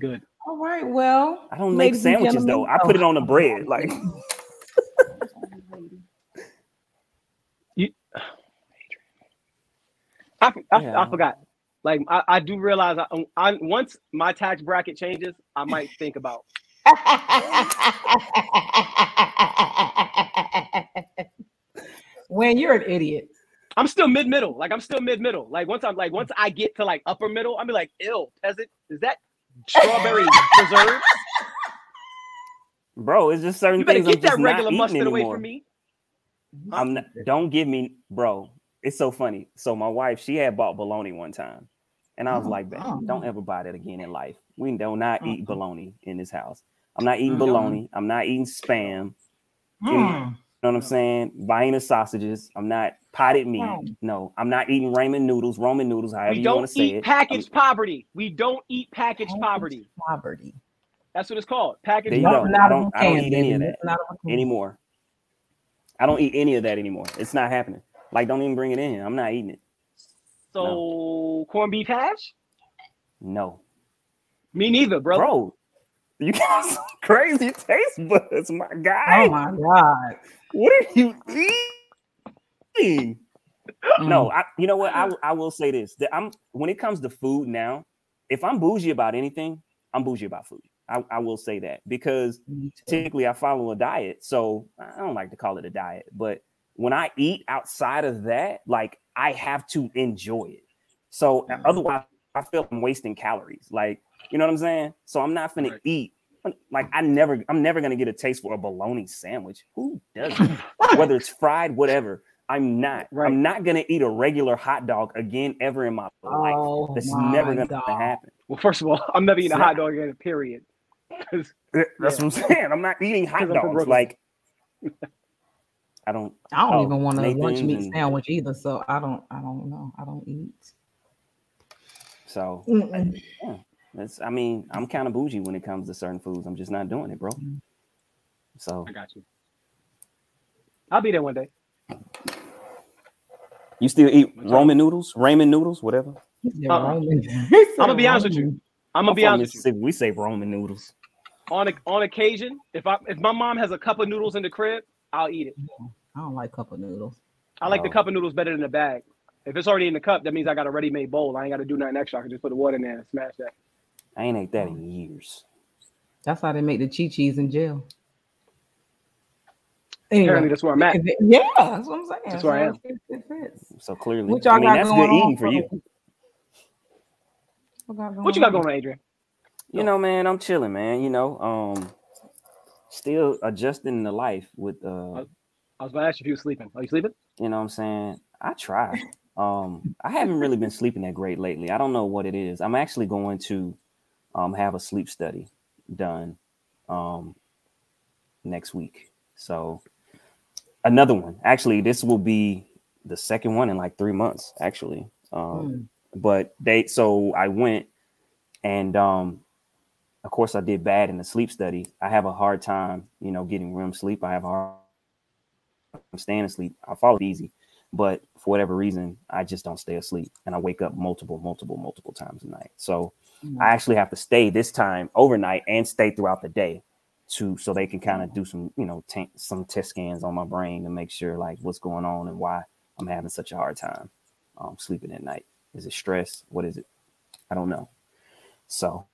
Good. All right. Well, I don't make sandwiches though. I put it Oh, on the oh. bread. Like I, I, Yeah. I forgot. Like I, I do realize I, I once my tax bracket changes, I might think about. when you're an idiot. I'm still mid middle. Like I'm still mid middle. Like once I'm like once I get to like upper middle, I'm be like, ill peasant. Is that strawberry preserves? bro, it's just certain You better things I'm get that just not regular mustard away anymore. from me. I'm not, don't give me, bro. It's so funny. So my wife, she had bought bologna one time, and I was Oh, like, "Babe, oh. don't ever buy that again in life. We do not eat Mm-mm. bologna in this house. I'm not eating Mm-mm. bologna. I'm not eating spam. Mm. You know what I'm saying? Vienna sausages. I'm not potted meat. No. No, I'm not eating ramen noodles, Roman noodles, however We you want don't to say eat it. packaged poverty. We don't eat packaged poverty. Poverty. That's what it's called. Packaged There you poverty. go. I don't- of a I don't can, eat any of that Nothing out of a can. anymore. I don't eat any of that anymore. It's not happening. Like, don't even bring it in. I'm not eating it. So corned beef hash? No, Me neither, bro. bro. You got some crazy taste buds, my guy. Oh my god. What are you eating? Mm. No, I, you know what? I, I will say this: that I'm when it comes to food now, if I'm bougie about anything, I'm bougie about food. I, I will say that because typically I follow a diet, so I don't like to call it a diet. But when I eat outside of that, like I have to enjoy it. So otherwise, I feel I'm wasting calories. Like you know what I'm saying? So I'm not gonna Right. eat. Like I never, I'm never gonna get a taste for a bologna sandwich. Who does? Whether it's fried, whatever. I'm not. Right. I'm not gonna eat a regular hot dog again ever in my life. Oh That's my never gonna God. happen. Well, first of all, I'm never eating a hot dog again, Period. That's what I'm saying. I'm not eating hot dogs. Like I don't. I don't Oh, even want a lunch meat and- sandwich either. So I don't. I don't know. I don't eat. So Mm-mm. that's. I mean, I'm kind of bougie when it comes to certain foods. I'm just not doing it, bro. Mm. So I got you. I'll be there one day. You still eat What's? Roman noodles, ramen noodles, whatever. He Uh-uh. Roman. I'm gonna be honest with you. I'm gonna I'm be honest with you. We say Roman noodles. On a, on occasion, if I if my mom has a cup of noodles in the crib, I'll eat it. I don't like cup of noodles. I like the Oh. cup of noodles better than the bag. If it's already in the cup, that means I got a ready-made bowl. I ain't got to do nothing extra. I can just put the water in there and smash that. I ain't ate that in years. That's how they make the chi chis in jail. Apparently, that's where I'm at. yeah, that's what I'm saying. That's where I am. So it fits. So clearly, What y'all I mean, got that's going good eating on for you. What, What you got going on, Adrian? You know, man, I'm chilling, man. You know, um, still adjusting to life with uh I was gonna ask you if you were sleeping. Are you sleeping? you know what I'm saying? I try. Um, I haven't really been sleeping that great lately. I don't know what it is. I'm actually going to um have a sleep study done um next week. So another one. Actually, this will be the second one in like three months, actually. Um Mm. but they so I went and um of course I did bad in the sleep study. I have a hard time, you know, getting REM sleep. I have a hard I'm staying asleep. I fall easy, but for whatever reason, I just don't stay asleep and I wake up multiple, multiple, multiple times a night. So Mm. I actually have to stay this time overnight and stay throughout the day to so they can kind of do some, you know, t- some test scans on my brain to make sure like what's going on and why I'm having such a hard time um, sleeping at night. Is it stress? What is it? I don't know. So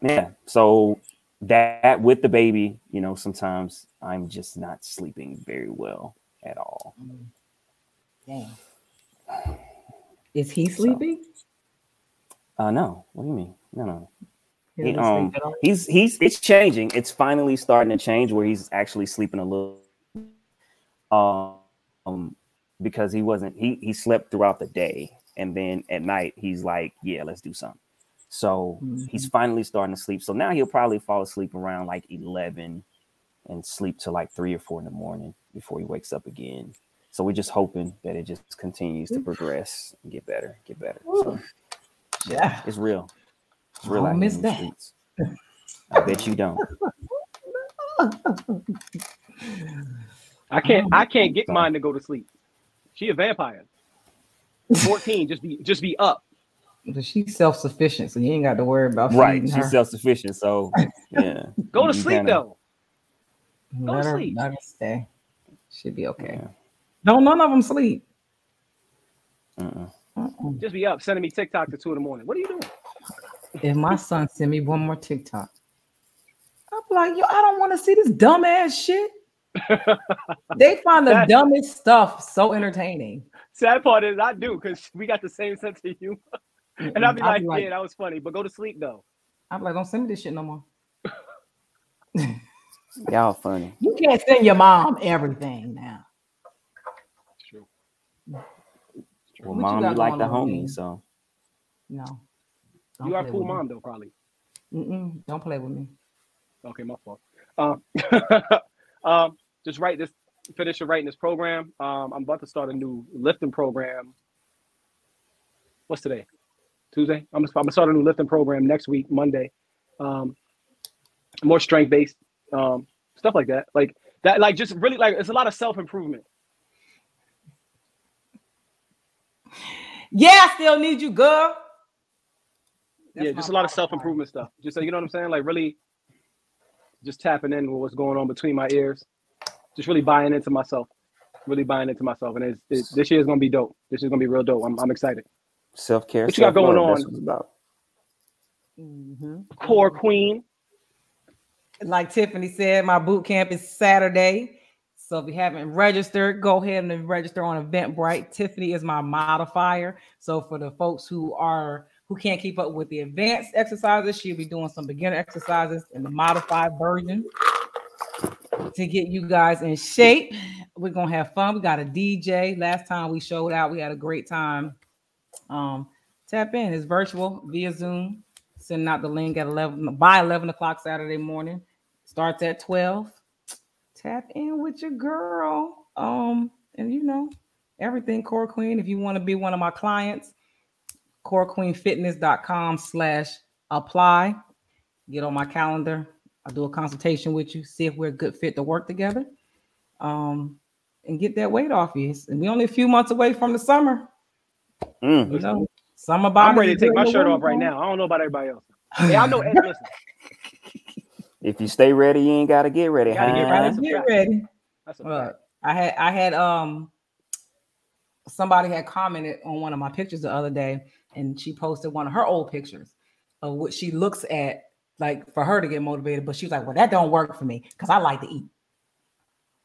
yeah, so that with the baby, you know, sometimes I'm just not sleeping very well at all. Damn. Is he sleeping? Uh no, what do you mean? No, no. Um sleep at all? he's he's it's changing. It's finally starting to change where he's actually sleeping a little um because he wasn't he he slept throughout the day and then at night he's like, Yeah, let's do something. So he's finally starting to sleep. So now he'll probably fall asleep around like 11 and sleep till like three or four in the morning before he wakes up again. So we're just hoping that it just continues to progress and get better, get better. So Yeah. it's real. It's I real don't miss that. streets. I bet you don't. I can't. I can't get mine to go to sleep. She a vampire. Fourteen, just be just be up. But she's self sufficient, so you ain't got to worry about Right. feeding She's self sufficient. So yeah. Go to You sleep kinda- though. Go to her, sleep. let her stay. Should be okay. Yeah. No, none of them sleep. Uh-uh. Just be up, sending me TikTok to two in the morning. What are you doing? If my son send me one more TikTok, I'm like, yo, I don't want to see this dumbass shit. they find the That- dumbest stuff so entertaining. Sad part is I do because we got the same sense of humor. And I'll be I'll like, yeah, that was funny, but go to sleep though. I'm like, don't send me this shit no more. Y'all funny. You can't send your mom everything now. True. Mm. Well, What mom, got you like the on, homie, man? so No. You are a cool with me. mom though, probably. Mm-mm, don't play with me. Okay, my fault. Um, um, just write this. finishing writing this program. Um, I'm about to start a new lifting program. What's today? Tuesday. I'm gonna, I'm gonna start a new lifting program next week, Monday. Um, more strength based, um, stuff like that. Like that, like just really like it's a lot of self improvement. Yeah, I still need you, girl. That's yeah, just a lot of self improvement stuff. Just so you know what I'm saying, like really, just tapping in with what's going on between my ears. Just really buying into myself, really buying into myself, and it's, it, this year is gonna be dope. This is gonna be real dope. I'm, I'm excited. Self care. What you got going on? That's what it's about. line. Mhm. Core queen. like Tiffany said, my boot camp is Saturday. So if you haven't registered, go ahead and register on Eventbrite. Tiffany is my modifier. So for the folks who are who can't keep up with the advanced exercises, she'll be doing some beginner exercises in the modified version to get you guys in shape. We're gonna have fun. We got a DJ. Last time we showed out, we had a great time. Um, tap in. It's virtual via Zoom. Sending out the link at 11 by 11 o'clock Saturday morning. Starts at 12. Tap in with your girl. Um, and you know, everything Core Queen. If you want to be one of my clients, corequeenfitness.com slash apply. Get on my calendar. I'll do a consultation with you, see if we're a good fit to work together. Um, and get that weight off you. And we only a few months away from the summer. Mm. You know, summer I'm body ready to take my shirt off right now. I don't know about everybody else. Yeah, I know. Ed, listen, If you stay ready, you ain't gotta get ready. Gotta get ready. Gotta That's a get ready. that's a Look. I had I had um somebody had commented on one of my pictures the other day, and she posted one of her old pictures of what she looks at, like for her to get motivated. But she was like, "Well, that don't work for me because I like to eat."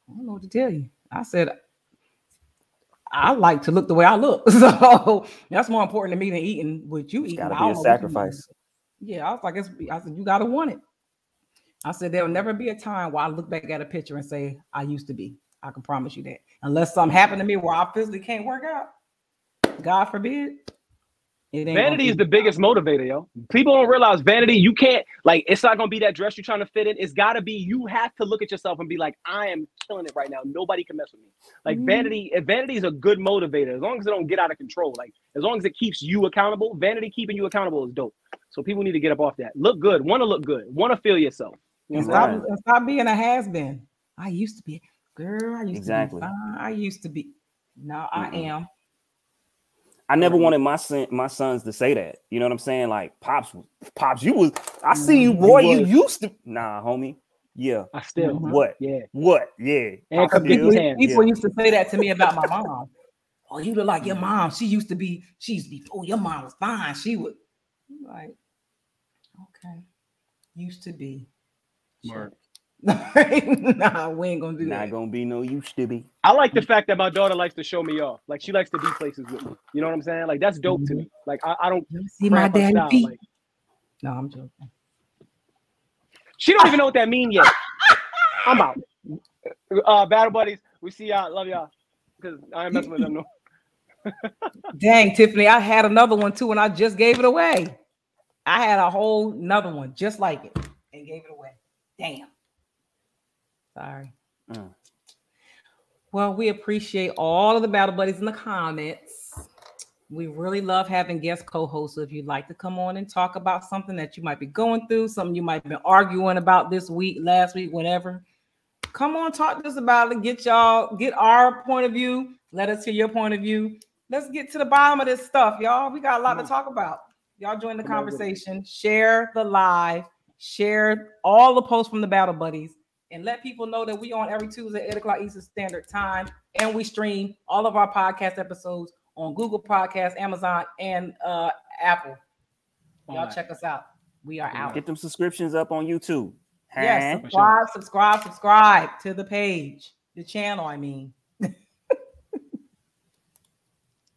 I don't know what to tell you. I said, I like to look the way I look, so that's more important to me than eating what you eat. gotta be a know what you eat. sacrifice. Yeah, I was like, I said, you gotta want it. I said, there'll never be a time where I look back at a picture and say, I used to be. I can promise you that. Unless something happened to me where I physically can't work out. God forbid. It ain't Vanity is the biggest motivator, yo. People don't realize vanity. You can't like. It's not gonna be that dress you're trying to fit in. It's got to be. You have to look at yourself and be like, I am killing it right now. Nobody can mess with me. Like Mhm. vanity. If vanity is a good motivator, as long as it don't get out of control. Like as long as it keeps you accountable. Vanity keeping you accountable is dope. So people need to get up off that. Look good. Want to look good. Want to feel yourself. You And know what I'm stop, Right. and stop being a has been. I used to be. Girl, I used Exactly. to be fine. I used to be. Now I Mm-mm. am. I never wanted my son, my sons to say that. You know what I'm saying? Like, pops, pops, you was. I see you, boy. You You used to. Nah, homie. Yeah. I still. Mhm. What? Yeah. What? Yeah. And I come get still- these People, Yeah. used to say that to me about my mom. Oh, you look like your mom. She used to be, she used to be, oh, your mom was fine. She would I'm like, okay. Used to be. Word. nah, we ain't gonna do Not that. Not gonna be no used to be. I like the fact that my daughter likes to show me off. Like she likes to be places with me. You know what I'm saying? Like that's dope to me. Like I, I don't You see my crap her daddy style. feet. Like, no, I'm joking. she don't even know what that mean yet. I'm out. Uh, battle buddies, we see y'all. Love y'all. Because I ain't messing with them no. Dang, Tiffany, I had another one too, and I just gave it away. I had a whole another one just like it and gave it away. Damn. Sorry. Mm. Well, we appreciate all of the battle buddies in the comments. We really love having guest co-hosts. So if you'd like to come on and talk about something that you might be going through, something you might have been arguing about this week, last week, whatever, come on, talk to us about it. Get y'all, get our point of view. Let us hear your point of view. Let's get to the bottom of this stuff, y'all. We got a lot to talk about. Y'all join the Come on with it. conversation, share the live, share all the posts from the battle buddies, and let people know that we on every Tuesday, 8 o'clock Eastern Standard Time. And we stream all of our podcast episodes on Google Podcasts, Amazon, and uh Apple. Y'all Alright. check us out. We are out. Get them subscriptions up on YouTube. Yes, Huh? subscribe, subscribe, subscribe to the page, the channel. I mean,